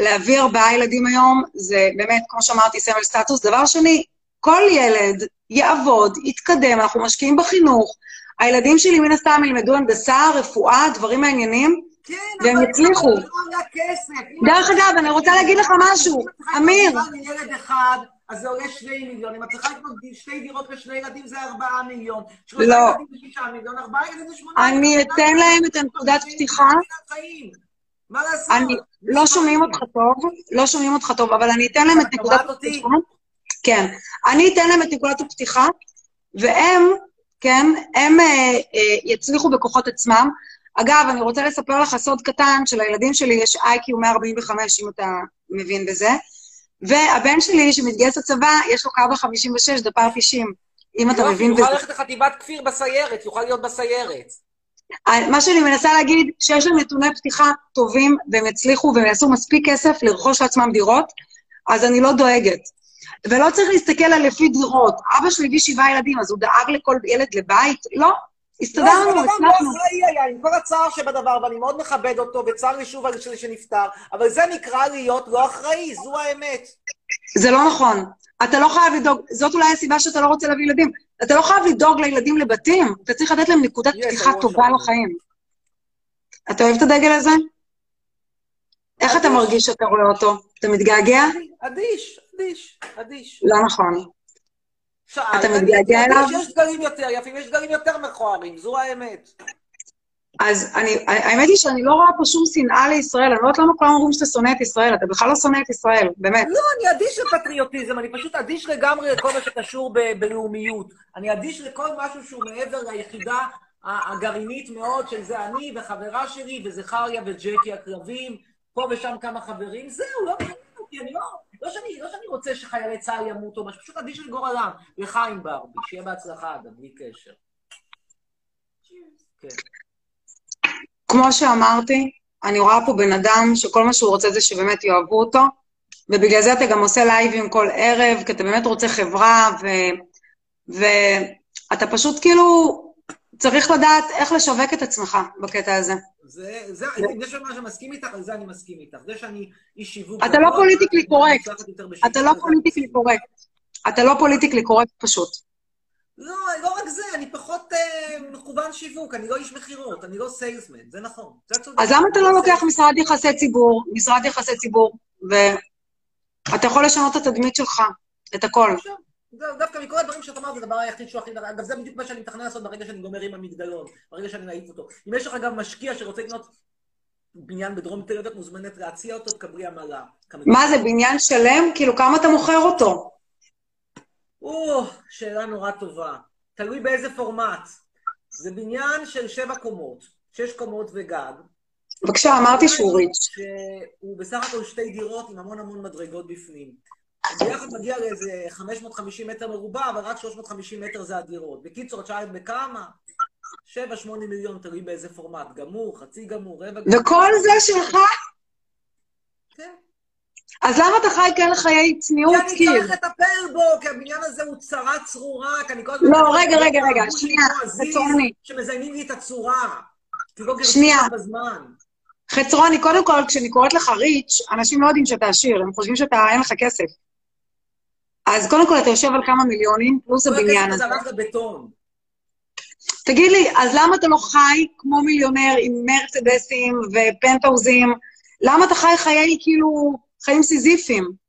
להביא ארבעה ילדים היום, זה באמת, כמו שאמרתי, סמל סטטוס. דבר שני, כל ילד יעבוד, יתקדם, אנחנו משקיעים בחינוך. הילדים שלי מן הסתם ילמדו הנדסה, רפואה, דברים מעניינים, כן, והם אבל יצליחו. זה לא עולה כסף. דרך אגב, אני רוצה להגיד לך משהו, אם את צריכה אמיר. לקנות לילד אחד, אז זה עולה שני מיליון. אם את צריכה לקנות שתי דירות לשני ילדים, זה ארבעה מיליון. שלושה לא. ילדים זה שישה מיליון, ארבעה ילדים זה שמונה אני מיליון. אתן להם את הנקודת פתיחה. מה לעשות? אני, לא שומעים אותך טוב, לא שומעים אותך טוב, אבל אני אתן להם את נקודת? הפתיחה. כן. אני אתן להם את נקודת הפתיחה, והם, כן, הם אה, אה, יצליחו בכוחות עצמם. אגב, אני רוצה לספר לך סוד קטן, שלילדים שלי יש איי-קיו 145, אם אתה מבין בזה, והבן שלי, שמתגייס לצבא, יש לו קו 56, דפ"ר 90, אם אתה מבין יוכל בזה. ללכת לחטיבת כפיר בסיירת, יוכל להיות בסיירת. מה שאני מנסה להגיד, שיש להם נתוני פתיחה טובים, והם יצליחו והם יעשו מספיק כסף לרכוש לעצמם דירות, אז אני לא דואגת. ולא צריך להסתכל על לפי דירות. אבא שלי הביא שבעה ילדים, אז הוא דאג לכל ילד לבית? לא. הסתדרנו, לא, בן אדם לא הצלחנו. אחראי היה, עם כל הצער שבדבר, ואני מאוד מכבד אותו, וצר לי שוב על שלי שנפטר, אבל זה נקרא להיות לא אחראי, זו האמת. זה לא נכון. אתה לא חייב לדאוג, זאת אולי הסיבה שאתה לא רוצה להביא ילדים. אתה לא חייב לדאוג לילדים לבתים, אתה צריך לתת להם נקודת פתיחה טובה. לחיים. אתה אוהב את הדגל הזה? איך אתה. מרגיש שאתה רואה אותו? אתה מתגעגע? אדיש, אדיש, אדיש. לא נכון. שאל, אתה מתגעגע אליו? יש דגלים יותר יפים, יש דגלים יותר מכוערים, זו האמת. אז אני, האמת היא שאני לא רואה פה שום שנאה לישראל, אני לא יודעת למה כולם אומרים שאתה שונא את ישראל, אתה בכלל לא שונא את ישראל, באמת. לא, אני אדיש לפטריוטיזם, אני פשוט אדיש לגמרי לכל מה שקשור בלאומיות. אני אדיש לכל משהו שהוא מעבר ליחידה הגרעינית מאוד, של זה אני וחברה שלי וזכריה וג'קי הקרבים, פה ושם כמה חברים, זהו, לא מעניין אותי, אני לא... לא שאני, לא שאני רוצה שחיילי צה"ל ימותו, משהו פשוט אדיש לגורלם. לחיים ברבי, שיהיה בהצלחה, אגב, בלי קשר. כן. כמו שאמרתי, אני רואה פה בן אדם שכל מה שהוא רוצה זה שבאמת יאהבו אותו, ובגלל זה אתה גם עושה לייבים כל ערב, כי אתה באמת רוצה חברה, ו... ואתה פשוט כאילו צריך לדעת איך לשווק את עצמך בקטע הזה. זה, זה, אם יש משהו שמסכים איתך, על זה אני מסכים איתך. זה שאני איש שיווק... אתה לא גבוה, politically correct. אתה לא politically. correct. אתה לא politically correct פשוט. לא, לא רק זה, אני פחות אה, מכוון שיווק, אני לא איש מכירות, אני לא salesman, זה נכון. זה. אז למה אתה לא לוקח. משרד יחסי ציבור, משרד יחסי ציבור, ואתה יכול לשנות את התדמית שלך, את הכל. דווקא מכל הדברים שאת אמרת, זה הדבר היחיד שהוא הכי... אגב, זה בדיוק מה שאני מתכנן לעשות ברגע שאני גומר עם המגדלון, ברגע שאני מעיף אותו. אם יש לך גם משקיע שרוצה לקנות בניין בדרום תל אביב, את מוזמנת להציע אותו, תקבלי עמלה. מה זה, בניין שלם? כאילו, כמה אתה מוכר אותו? או, שאלה נורא טובה. תלוי באיזה פורמט. זה בניין של שבע קומות, שש קומות וגג. בבקשה, אמרתי שהוא ריץ'. שהוא בסך הכל שתי דירות עם המון המון מדרגות בפנים. ביחד מגיע לאיזה 550 מטר מרובע, אבל רק 350 מטר זה הדירות. בקיצור, את שאלת בכמה? 7-8 מיליון, תלוי באיזה פורמט. גמור, חצי גמור, רבע גמור. וכל זה שלך? כן. אז למה אתה חי כאלה חיי כי צניעות, אני כאילו? צריך לטפל בו, כי הבניין הזה הוא צרה צרורה, כי אני כל הזמן... לא, רגע, רגע, רגע, שנייה, חצרוני. שמזיינים לי את הצורה. כי לא שנייה. חצרוני, קודם כל, כשאני קוראת לך ריץ', אנשים לא יודעים שאתה עשיר, הם חושבים שאתה, אין לך כסף. אז קודם כל, אתה יושב על כמה מיליונים, פלוס כל הבניין הכסף הזה. הזה הלך לבטון. תגיד לי, אז למה אתה לא חי כמו מיליונר עם מרצדסים ופנטהאוזים? למה אתה חי חיי כאילו, חיים סיזיפיים?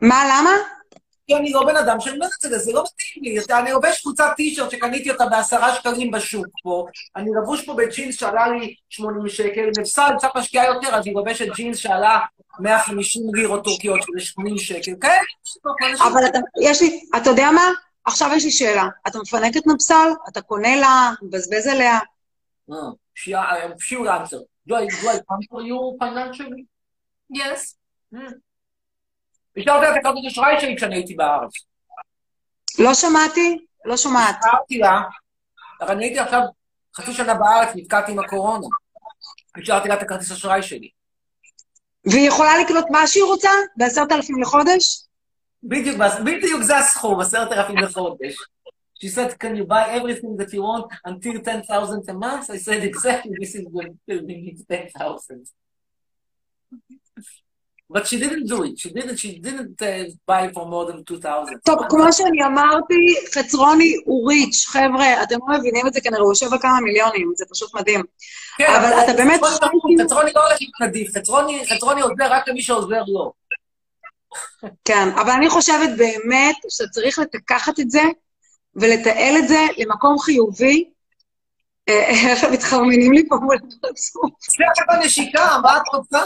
מה, למה? כי אני לא בן אדם של מרצדס, זה לא מתאים לי. אתה- אני לובש קבוצת טישרט שקניתי אותה בעשרה שקלים בשוק פה, אני לבוש פה בג'ינס שעלה לי 80 שקל, נפסל קצת משקיעה יותר, אז היא לובשת ג'ינס שעלה 150 לירות טורקיות, שזה 80 שקל. כן, אבל אתה, יש לי, אתה יודע מה? עכשיו יש לי שאלה. אתה מפנק את נפסל? אתה קונה לה? מבזבז עליה? Uh, she will answer. Do I, do I come for you financially? Yes. השארתי לה את הכרטיס אשראי שלי כשאני הייתי בארץ. לא שמעתי? לא שומעת. השארתי לה, אבל אני הייתי עכשיו חצי שנה בארץ, נתקעתי עם הקורונה. השארתי לה את הכרטיס אשראי שלי. והיא יכולה לקנות מה שהיא רוצה? בעשרת אלפים לחודש? בדיוק, בדיוק זה הסכום, עשרת אלפים לחודש. She said, can you buy everything that you want until 10,000 a month? I said, exactly, this is when you need 10,000. But she didn't do it. She didn't, she didn't uh, buy for more than 2,000. טוב, כמו שאני אמרתי, חצרוני הוא ריץ', חבר'ה, אתם לא מבינים את זה כנראה, הוא יושב על כמה מיליונים, זה פשוט מדהים. כן, אבל אתה באמת חצרוני- לא הולך להתנדיף, חצרוני עוזר רק למי שעוזר לו. כן, אבל אני חושבת באמת שאתה צריך לקחת את זה ולתעל את זה למקום חיובי. אה, איך הם מתחרמנים לי פה מול הפרצוף. צא בנשיקה, מה את רוצה?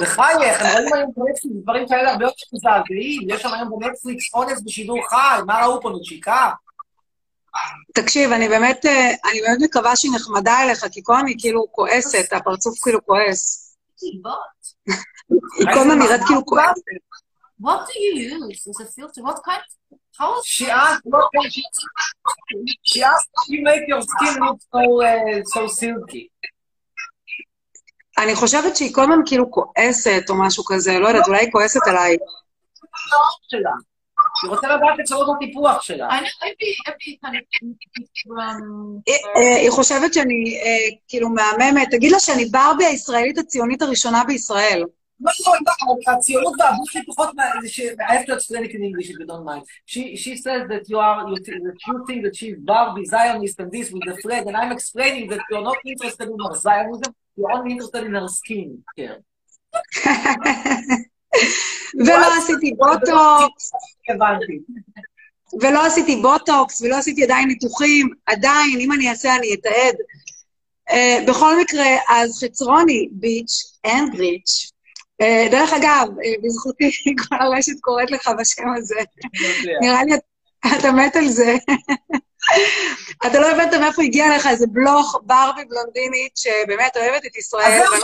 בחייך, הם רואים היום בנטפליקס דברים כאלה הרבה יותר מזעזעים. יש שם היום בנטפליקס אונס בשידור חי, מה ראו פה, נשיקה? תקשיב, אני באמת, אה, אני באמת מקווה שהיא נחמדה אליך, כי כל הזמן היא כאילו כועסת, הפרצוף כאילו כועס. היא כל הזמן נראית כאילו כועסת. what do you use as a filter? What kind? How is She asked, what she, she asked how you make your skin look so, uh, so silky. אני חושבת שהיא כל הזמן כאילו כועסת או משהו כזה, לא יודעת, אולי היא כועסת עליי. שלה. היא רוצה לדעת את שעות הטיפוח שלה. היא- חושבת שאני אה, כאילו מהממת. תגיד לה שאני ברבי הישראלית הציונית הראשונה בישראל. לא, לא, לא, הציונות והבוש היא פחות מה... זה ש- I have to explain it in English if you don't mind. She, she says that you are, you, that you think that she's Barbie, Zionist, and this with the flag, and I'm explaining that you're not interested in her Zionism, only interested in her skin. ולא עשיתי בוטוקס, הבנתי. ולא עשיתי בוטוקס, ולא עשיתי עדיין ניתוחים. עדיין, אם אני אעשה, אני אתעד. אה, בכל מקרה, אז חצרוני, ביץ' אין גריץ'. אה, דרך אגב, אה, בזכותי כל הרשת קוראת לך בשם הזה. נראה לי אתה מת על זה. אתה לא הבנת מאיפה הגיע לך איזה בלוך ברבי בלונדינית שבאמת אוהבת את אז ישראל, זהו, ואני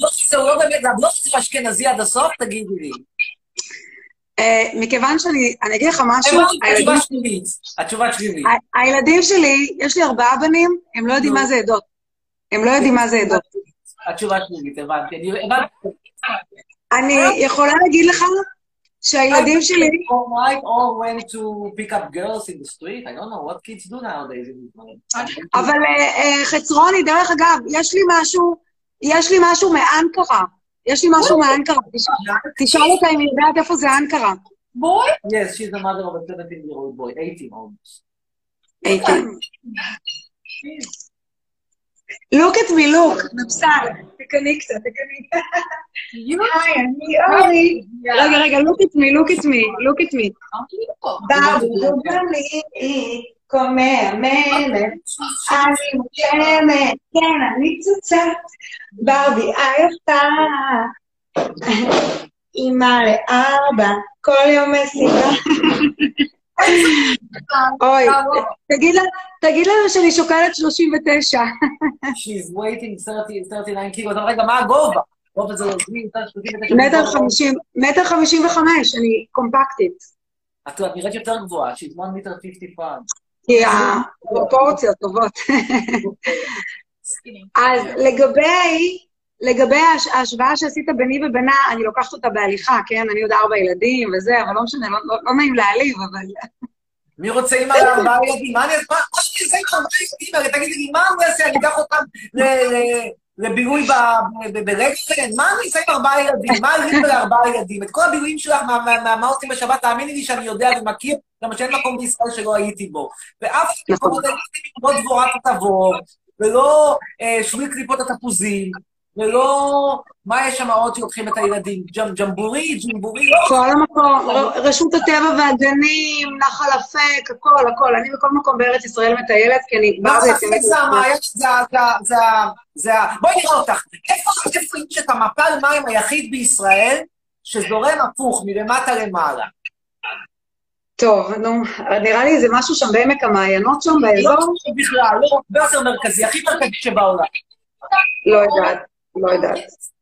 לא הזה הוא לא באמת, זה הבלוק הזה אשכנזי עד הסוף, תגידי לי. אה, מכיוון שאני, אני אגיד לך משהו, התשובה שלילית. התשובה שלילית. הילדים שלי, יש לי ארבעה בנים, הם לא יודעים. מה זה עדות. הם לא יודעים מה זה עדות. התשובה שלילית, הבנתי. אני יכולה להגיד לך שהילדים שלי, All night, all went to pick up girls in the street. I don't know what kids do nowadays in this moment. אבל אה, אה, חצרוני, דרך אגב, יש לי משהו, יש לי משהו מאנקרה. יש לי משהו מאנקרה. תשאל- אותה אם היא יודעת איפה זה אנקרה. boy? Yes, she's the mother of a 17-year-old boy, 18 almost. איתן. Look at me, look, נפסל. תקני קצת, תקני. היי, אני אורי. רגע, רגע, look at me, look at me, look at me. כה מהממת, אני מושמת, כן, אני צוצת, ברבי עייפה, אימא לארבע, כל יום מסיבה. אוי, תגיד לה- תגיד לנו שאני שוקלת 39. She's weighing 30, 39 קילו. אז רגע, מה הגובה? גובה זה זמין, 39 מטר חמישים, מטר חמישים וחמש, אני קומפקטית. את יודעת, נראית יותר גבוהה, she's 1 meter 55. כי הפרופורציות טובות. אז לגבי, לגבי ההש- ההשוואה שעשית ביני ובינה, אני לוקחת אותה בהליכה, כן? אני עוד ארבע ילדים וזה, אבל לא משנה, לא, לא, לא נעים להעליב, אבל... מי רוצה אימא לארבעה ילדים? מה אני מה מה אני אעשה עם ארבעה ילדים? הרי תגידי לי, מה אני אעשה? אני אקח אותם לבילוי ב- ב- ברגל? מה אני אעשה עם ארבעה ילדים? מה הליבה לארבעה ילדים? את כל הבילויים שלך, מה- מה מה- מה עושים בשבת, תאמיני לי שאני יודע ומכיר, למה שאין מקום בישראל שלא הייתי בו. ואף נכון. מקום לא דבורת התבור, ולא אה, שביל קליפות התפוזים, ולא... מה יש שם עוד שלוקחים את הילדים? ג'מ- ג'מבורי, ג'מבורי, לא. כל המקום, רשות הטבע והגנים, נחל אפק, הכל, הכל. אני בכל מקום בארץ ישראל מטיילת, כי אני באה בעצם... אפק זה ה... זה ה- זה ה-. בואי נראה אותך. איפה איפה יש את המפל מים היחיד בישראל שזורם הפוך, מלמטה למעלה? טוב, נו, נראה לי זה משהו שם בעמק המעיינות שם, לא באזור? בכלל, לא, הרבה יותר מרכזי, הכי מרכזי שבעולם. לא יודעת, לא יודעת.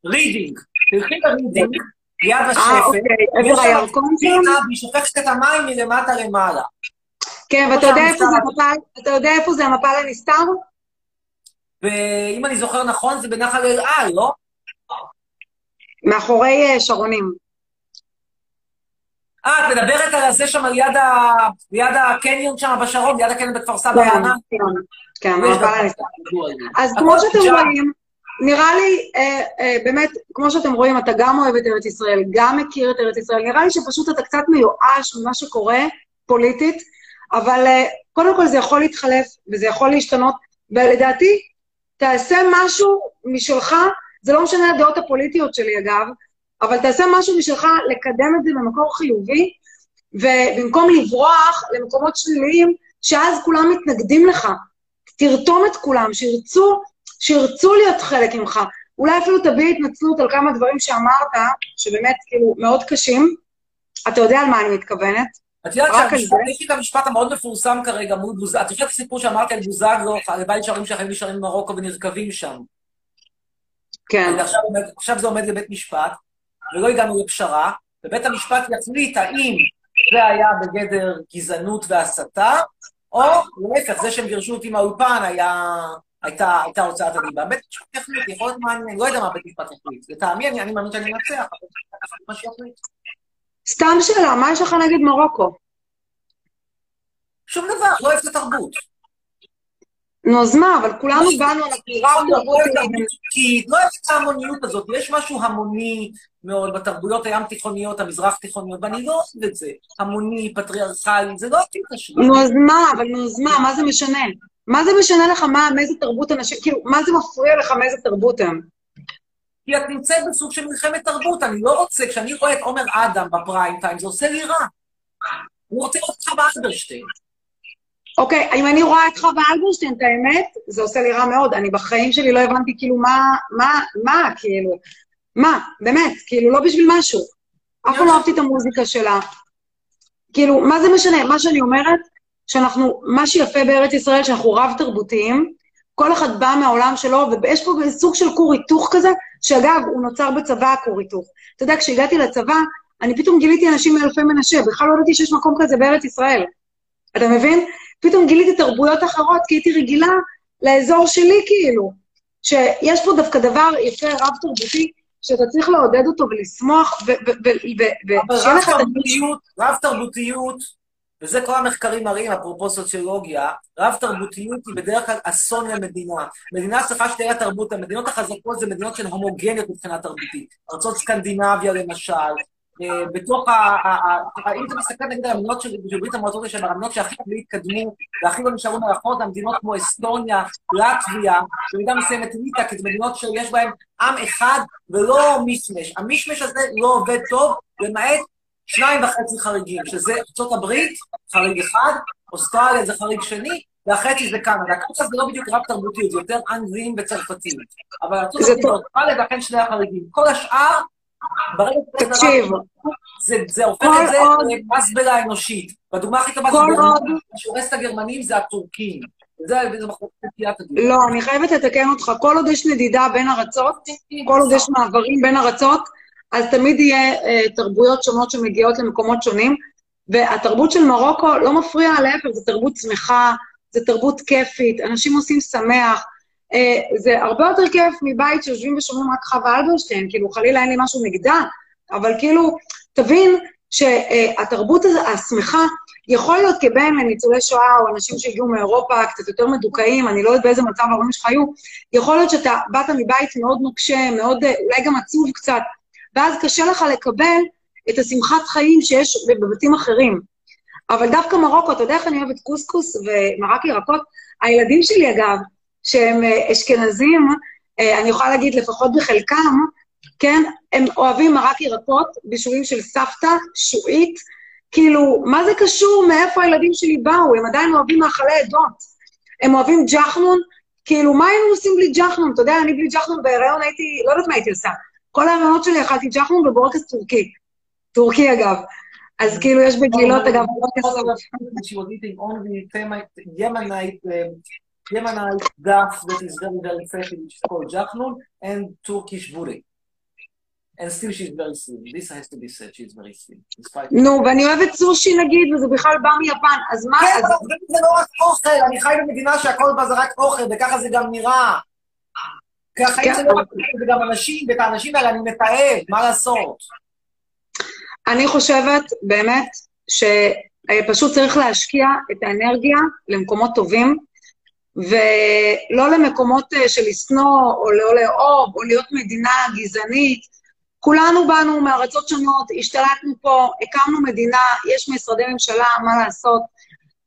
רידינג. תלכי לרידינג, ליד אה, השפל. אוקיי, יש עבר שם הירקון שם? שופכת את המים מלמטה למעלה. כן, ואתה יודע איפה זה המפל? אתה יודע איפה זה המפל הנסתר? ואם אני זוכר נכון, זה בנחל אל על, לא? מאחורי אה, שרונים. אה, את מדברת על זה שם ליד ה... ליד הקניון שם בשרון, ליד הקניון בכפר סבא, כן. כן, כן. אז כמו שאתם. רואים, נראה לי, אה, אה, באמת, כמו שאתם רואים, אתה גם אוהב את ארץ ישראל, גם מכיר את ארץ ישראל, נראה לי שפשוט אתה קצת מיואש ממה שקורה פוליטית, אבל אה, קודם כל זה יכול להתחלף וזה יכול להשתנות, ולדעתי, תעשה משהו משלך, זה לא משנה הדעות הפוליטיות שלי אגב, אבל תעשה משהו משלך לקדם את זה במקור חיובי, ובמקום לברוח למקומות שליליים, שאז כולם מתנגדים לך. תרתום את כולם, שירצו, שירצו להיות חלק ממך. אולי אפילו תביע התנצלות על כמה דברים שאמרת, שבאמת כאילו מאוד קשים. אתה יודע על מה אני מתכוונת? את יודעת רק על שהמשפט, זה? יש לי את המשפט המאוד מפורסם כרגע מול בוזגלו, את יודעת הסיפור שאמרתי על בוזגלו, בית שערים שהחיים נשארים במרוקו ונרקבים שם. כן. עכשיו זה עומד לבית משפט, ולא הגענו לפשרה, ובית המשפט יחליט האם זה היה בגדר גזענות והסתה, או להפך, זה שהם גירשו אותי מהאולפן היה... הייתה, הייתה הוצאת הדיבה. בית משפט יחליט, יכול להיות מה, אני לא יודע מה בית משפט יחליט. לטעמי, אני, אני מאמין שאני אנצח, אבל מה שיחליט. סתם שאלה, מה יש לך נגד מרוקו? שום דבר, לא אוהב את התרבות. נו, אז מה, אבל כולנו באנו, לא תרבות, אוהב תרבותית, לא אוהב את ההמוניות הזאת, יש משהו המוני מאוד בתרבויות הים תיכוניות, המזרח תיכוניות, ואני לא אוהב את זה. המוני, פטריארכלי, זה לא הכי קשור. נו, אז מה, אבל נו, אז מה, מה זה משנה? מה זה משנה לך מה, מאיזה תרבות אנשים, כאילו, מה זה מפריע לך מאיזה תרבות הם? כי את נמצאת בסוג של מלחמת תרבות, אני לא רוצה, כשאני רואה את עומר אדם בפריים טיים, זה עושה לי רע. אני רוצה אותך באלברשטיין. אוקיי, אם אני רואה את חווה אלברשטיין, את האמת, זה עושה לי רע מאוד. אני בחיים שלי לא הבנתי, כאילו, מה, מה, מה, כאילו, מה, באמת, כאילו, לא בשביל משהו. אף פעם לא אהבתי את המוזיקה שלה. כאילו, מה זה משנה? מה שאני אומרת, שאנחנו, מה שיפה בארץ ישראל, שאנחנו רב-תרבותיים, כל אחד בא מהעולם שלו, ויש פה סוג של כור היתוך כזה, שאגב, הוא נוצר בצבא, הכור היתוך. אתה יודע, כשהגעתי לצבא, אני פתאום גיליתי אנשים מאלפי מנשה, בכלל לא ידעתי שיש מקום כזה בארץ ישראל. אתה מבין? פתאום גיליתי תרבויות אחרות, כי הייתי רגילה לאזור שלי, כאילו. שיש פה דווקא דבר יפה, רב-תרבותי, שאתה צריך לעודד אותו ולשמוח, ושיהיה לך. רב-תרבותיות, וזה כל המחקרים מראים, אפרופו סוציולוגיה, רב-תרבותיות היא בדרך כלל אסון למדינה. מדינה צריכה שתהיה לה תרבות, המדינות החזקות זה מדינות שהן הומוגניות מבחינה תרבותית. ארצות סקנדינביה למשל, בתוך ה... אם אתה מסתכל נגיד על המדינות של ברית המועצות לשעבר, המדינות שהכי לא התקדמו והכי לא נשארו מאחור, זה המדינות כמו אסטוניה, לטביה, במידה מסוימת ליטא, כי זה מדינות שיש בהן עם אחד ולא מישמש. המישמש הזה לא עובד טוב, למעט שניים וחצי חריגים, שזה ארצות הברית, חריג אחד, אוסטרליה זה חריג שני, והחצי זה קנדה. הקבוצה זה לא בדיוק רב תרבותיות, זה יותר אנגלים וצרפתים. אבל זה טוב. ואוסטרליה, ולכן שני החריגים. כל השאר, תקשיב, זה, זה הופך את זה למסבלה אנושית. והדוגמה הכי טובה כל עוד- מה שהורס את הגרמנים זה הטורקים. לא, אני חייבת לתקן אותך. כל עוד יש נדידה בין ארצות, כל עוד יש מעברים בין ארצות, אז תמיד יהיה אה, תרבויות שונות שמגיעות למקומות שונים, והתרבות של מרוקו לא מפריעה, להפך, זו תרבות שמחה, זו תרבות כיפית, אנשים עושים שמח. אה, זה הרבה יותר כיף מבית שיושבים ושומעים רק חווה אלברשטיין, כאילו, חלילה אין לי משהו נגדה, אבל כאילו, תבין שהתרבות הזו- השמחה, יכול להיות כבן לניצולי שואה או אנשים שהגיעו מאירופה, קצת יותר מדוכאים, אני לא יודעת באיזה מצב ההורים שלך היו, יכול להיות שאתה באת מבית מאוד נוקשה, מאוד, אה, אולי גם עצוב קצת, ואז קשה לך לקבל את השמחת חיים שיש בבתים אחרים. אבל דווקא מרוקו, אתה יודע איך אני אוהבת קוסקוס ומרק ירקות? הילדים שלי, אגב, שהם אה, אשכנזים, אה, אני יכולה להגיד לפחות בחלקם, כן, הם אוהבים מרק ירקות, בישולים של סבתא, שועית, כאילו, מה זה קשור מאיפה הילדים שלי באו? הם עדיין אוהבים מאכלי עדות. הם אוהבים ג'חנון, כאילו, מה היינו עושים בלי ג'חנון? אתה יודע, אני בלי ג'חנון בהיריון הייתי, לא יודעת מה הייתי עושה. כל ההריונות שלי אכלתי ג'חנון ובורקס טורקי. טורקי, אגב. אז כאילו, יש בגלילות, אגב, בורקס Yemenite duff that is very, very fatty, which is called jachnun, and Turkish buri. And still she's very slim. This has to be said, she's very slim. despite- נו, ואני אוהבת סושי נגיד, וזה בכלל בא מיפן, אז מה, כן, אבל זה לא רק אוכל, אני חי במדינה שהכל בה זה רק אוכל, וככה זה גם נראה. כי החיים כן. זה לא רק אוכל, זה גם אנשים, ואת האנשים האלה אני מתעד, מה לעשות? אני חושבת באמת שפשוט צריך להשקיע את האנרגיה למקומות טובים, ולא למקומות אה, של לשנוא, או לא לאהוב, או להיות מדינה גזענית. כולנו באנו מארצות שונות, השתלטנו פה, הקמנו מדינה, יש משרדי ממשלה, מה לעשות.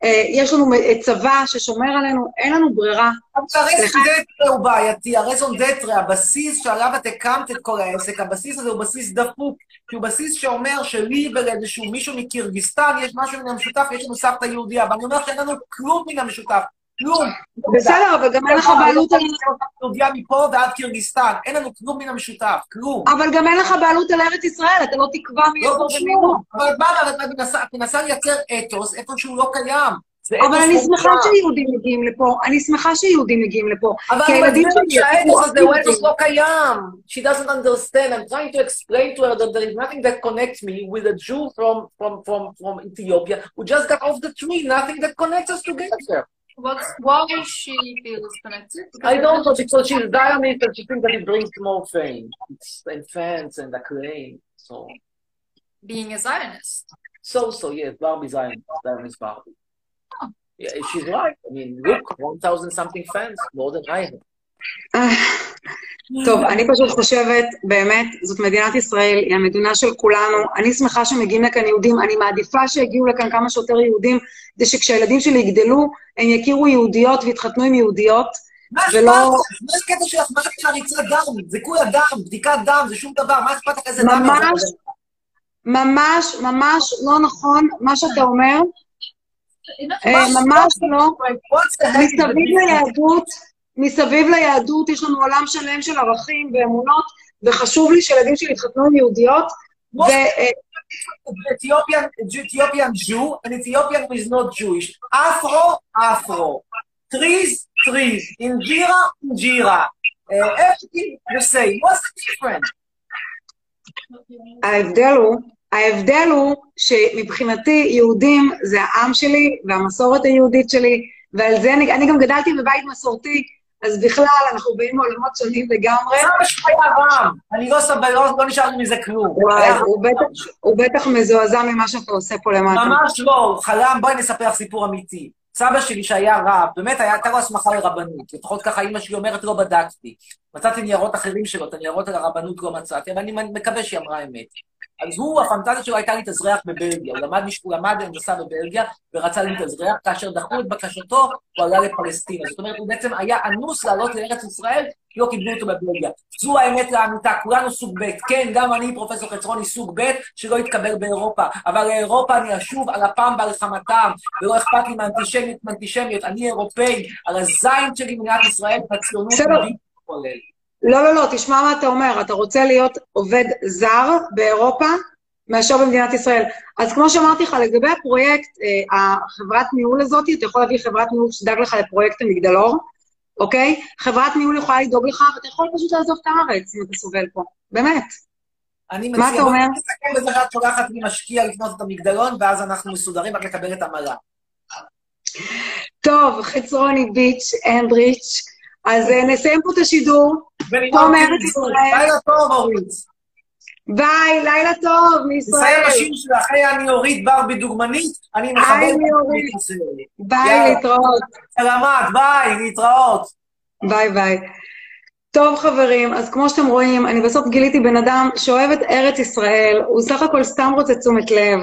אה, יש לנו מ- צבא ששומר עלינו, אין לנו ברירה. הרזון דטרה הוא בעייתי, הרזון דטרה, הבסיס שעליו את הקמת את כל העסק, הבסיס הזה הוא בסיס דפוק, כי הוא בסיס שאומר שלי ולאיזשהו מישהו מקירגיסטן יש משהו מן המשותף, יש לנו סבתא יהודייה, ואני אומר שאין לנו כלום מן המשותף, כלום. בסדר, אבל גם אין לך בעלות על... יהודייה מפה ועד קירגיסטן, אין לנו כלום מן המשותף, כלום. אבל גם אין לך בעלות על ארץ ישראל, אתה לא תקבע מי לא חשוב, ומי לא. אבל ואת מנסה- את מנסה לייצר אתוס איפה שהוא לא קיים. אבל אני. שמחה שיהודים מגיעים לפה, אני שמחה שיהודים מגיעים לפה. אבל אני שלי שהאתוס הזה הוא יהודים. אתוס לא קיים. She doesn't understand. I'm trying to explain to her that there is nothing that connects me with a Jew from, from, from, from Ethiopia who just got off the tree. Nothing that connects us together. What's why she feels connected? I don't know because she's Zionist and she thinks that it brings more fame it's, and fans and acclaim. So, being a Zionist. so, so yes, Barbie Zionist. Zionist Barbie. Oh. Yeah, she's right. I mean, look, 1,000 something fans, more than I have. Uh, טוב, אני פשוט חושבת, באמת, זאת מדינת ישראל, היא המדינה של כולנו. אני שמחה שמגיעים לכאן יהודים, אני מעדיפה שיגיעו לכאן כמה שיותר יהודים, כדי שכשהילדים שלי יגדלו, הם יכירו יהודיות ויתחתנו עם יהודיות. מה ולא- אכפת לך? מה הקטע שלך? מה אכפת לך ריצת דם? זיכוי הדם, בדיקת דם, זה שום דבר, מה אכפת לך איזה דם? ממש? ממש, ממש לא נכון מה שאתה אומר, אה, ממש לא. מסביב? ליהדות, מסביב ליהדות יש לנו עולם שלם של ערכים ואמונות, וחשוב לי שילדים שלי יתחתנו עם יהודיות, ו- Ethiopian, Ethiopian Jew, and Ethiopian who is not Jewish. Afro, Afro. Trees, trees. Injera, Injera. Uh, everything the same. What's the difference? ההבדל הוא, ההבדל הוא שמבחינתי יהודים זה העם שלי והמסורת היהודית שלי, ועל זה אני, אני גם גדלתי בבית מסורתי, אז בכלל אנחנו באים מעולמות שונים לגמרי. סבא שלך היה רם. אני לא סבא, לא, לא נשאר לי מזה כלום. וואי, היה- הוא בטח, מזועזע ממה שאתה עושה פה למטה. ממש לא, חלם, בואי נספר לך סיפור אמיתי. סבא שלי שהיה רב, באמת הייתה לו הסמכה לרבנות, לפחות ככה אימא שלי אומרת, לא בדקתי. מצאתי ניירות אחרים שלו, את הניירות על הרבנות לא מצאתי, אבל אני מקווה שהיא אמרה אמת. אז הוא, הפנטזיה שלו הייתה להתאזרח בבלגיה, הוא למד, הוא למד הנדסה בבלגיה ורצה להתאזרח, כאשר דחו את בקשתו, הוא עלה לפלסטינה. זאת אומרת, הוא בעצם היה אנוס לעלות לארץ ישראל, כי לא קיבלו אותו בבלגיה. זו האמת לאמיתה, כולנו סוג ב', כן, גם אני, פרופסור חצרוני, סוג ב', שלא התקבל באירופה, אבל לאירופה אני אשוב על אפם ועל חמתם, ולא אכפת לי מאנטישמיות מאנטישמיות, אני אירופאי, על הזין שלי במדינת ישראל, כולל. לא, לא, לא, תשמע מה אתה אומר, אתה רוצה להיות עובד זר באירופה מאשר במדינת ישראל. אז כמו שאמרתי לך, לגבי הפרויקט, אה, החברת ניהול הזאת, אתה יכול להביא חברת ניהול שתדאג לך לפרויקט המגדלור, אוקיי? חברת ניהול יכולה לדאוג לך, ואתה יכול פשוט לעזוב את הארץ אם אתה סובל פה. באמת. אני מה מציע, אתה אומר? נסתכל בזה שאת שולחת לי משקיע לקנות את המגדלון, ואז אנחנו מסודרים רק לקבל את המל"ג. טוב, חצרוני ביץ', אנדריץ', אז אה, נסיים פה את השידור. פה מארץ ישראל. לילה טוב, אורית. ביי, לילה טוב מישראל. נסיים בשיר שלך, היי אני אורית ברבי דוגמנית, אני היי, את אני אורית. את ישראל. ביי. להתראות. סלמת, ביי, להתראות. ביי ביי. טוב חברים, אז כמו שאתם רואים, אני בסוף גיליתי בן אדם שאוהב את ארץ ישראל, הוא סך הכל סתם רוצה תשומת לב,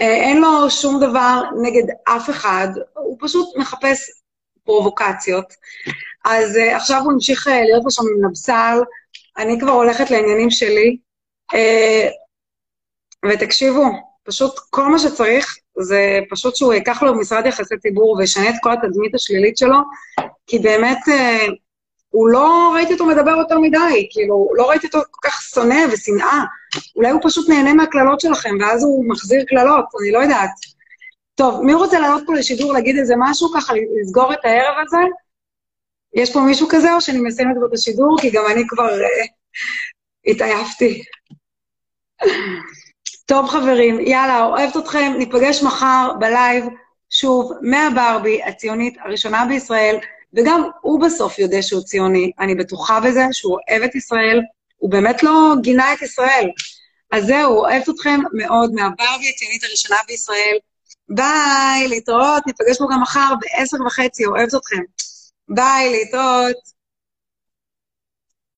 אה, אין לו שום דבר נגד אף אחד, הוא פשוט מחפש פרובוקציות. אז אה, עכשיו הוא המשיך אה, להיות לו שם עם נבסל, אני כבר הולכת לעניינים שלי, אה, ותקשיבו, פשוט כל מה שצריך זה פשוט שהוא ייקח לו משרד יחסי ציבור וישנה את כל התדמית השלילית שלו, כי באמת אה, הוא לא ראיתי אותו מדבר יותר מדי, כאילו, לא ראיתי אותו כל כך שונא ושנאה. אולי הוא פשוט נהנה מהקללות שלכם, ואז הוא מחזיר קללות, אני לא יודעת. טוב, מי רוצה לעלות פה לשידור להגיד איזה משהו, ככה לסגור את הערב הזה? יש פה מישהו כזה, או שאני מסיימת פה את השידור? כי גם אני כבר אה, התעייפתי. טוב, חברים, יאללה, אוהבת אתכם, ניפגש מחר בלייב, שוב, מהברבי, הציונית הראשונה בישראל, וגם הוא בסוף יודע שהוא ציוני, אני בטוחה בזה, שהוא אוהב את ישראל, הוא באמת לא גינה את ישראל. אז זהו, אוהבת אתכם מאוד, מהברבי הציונית הראשונה בישראל. ביי, להתראות, ניפגש פה גם מחר בעשר וחצי, אוהבת אתכם. ביי, להתראות.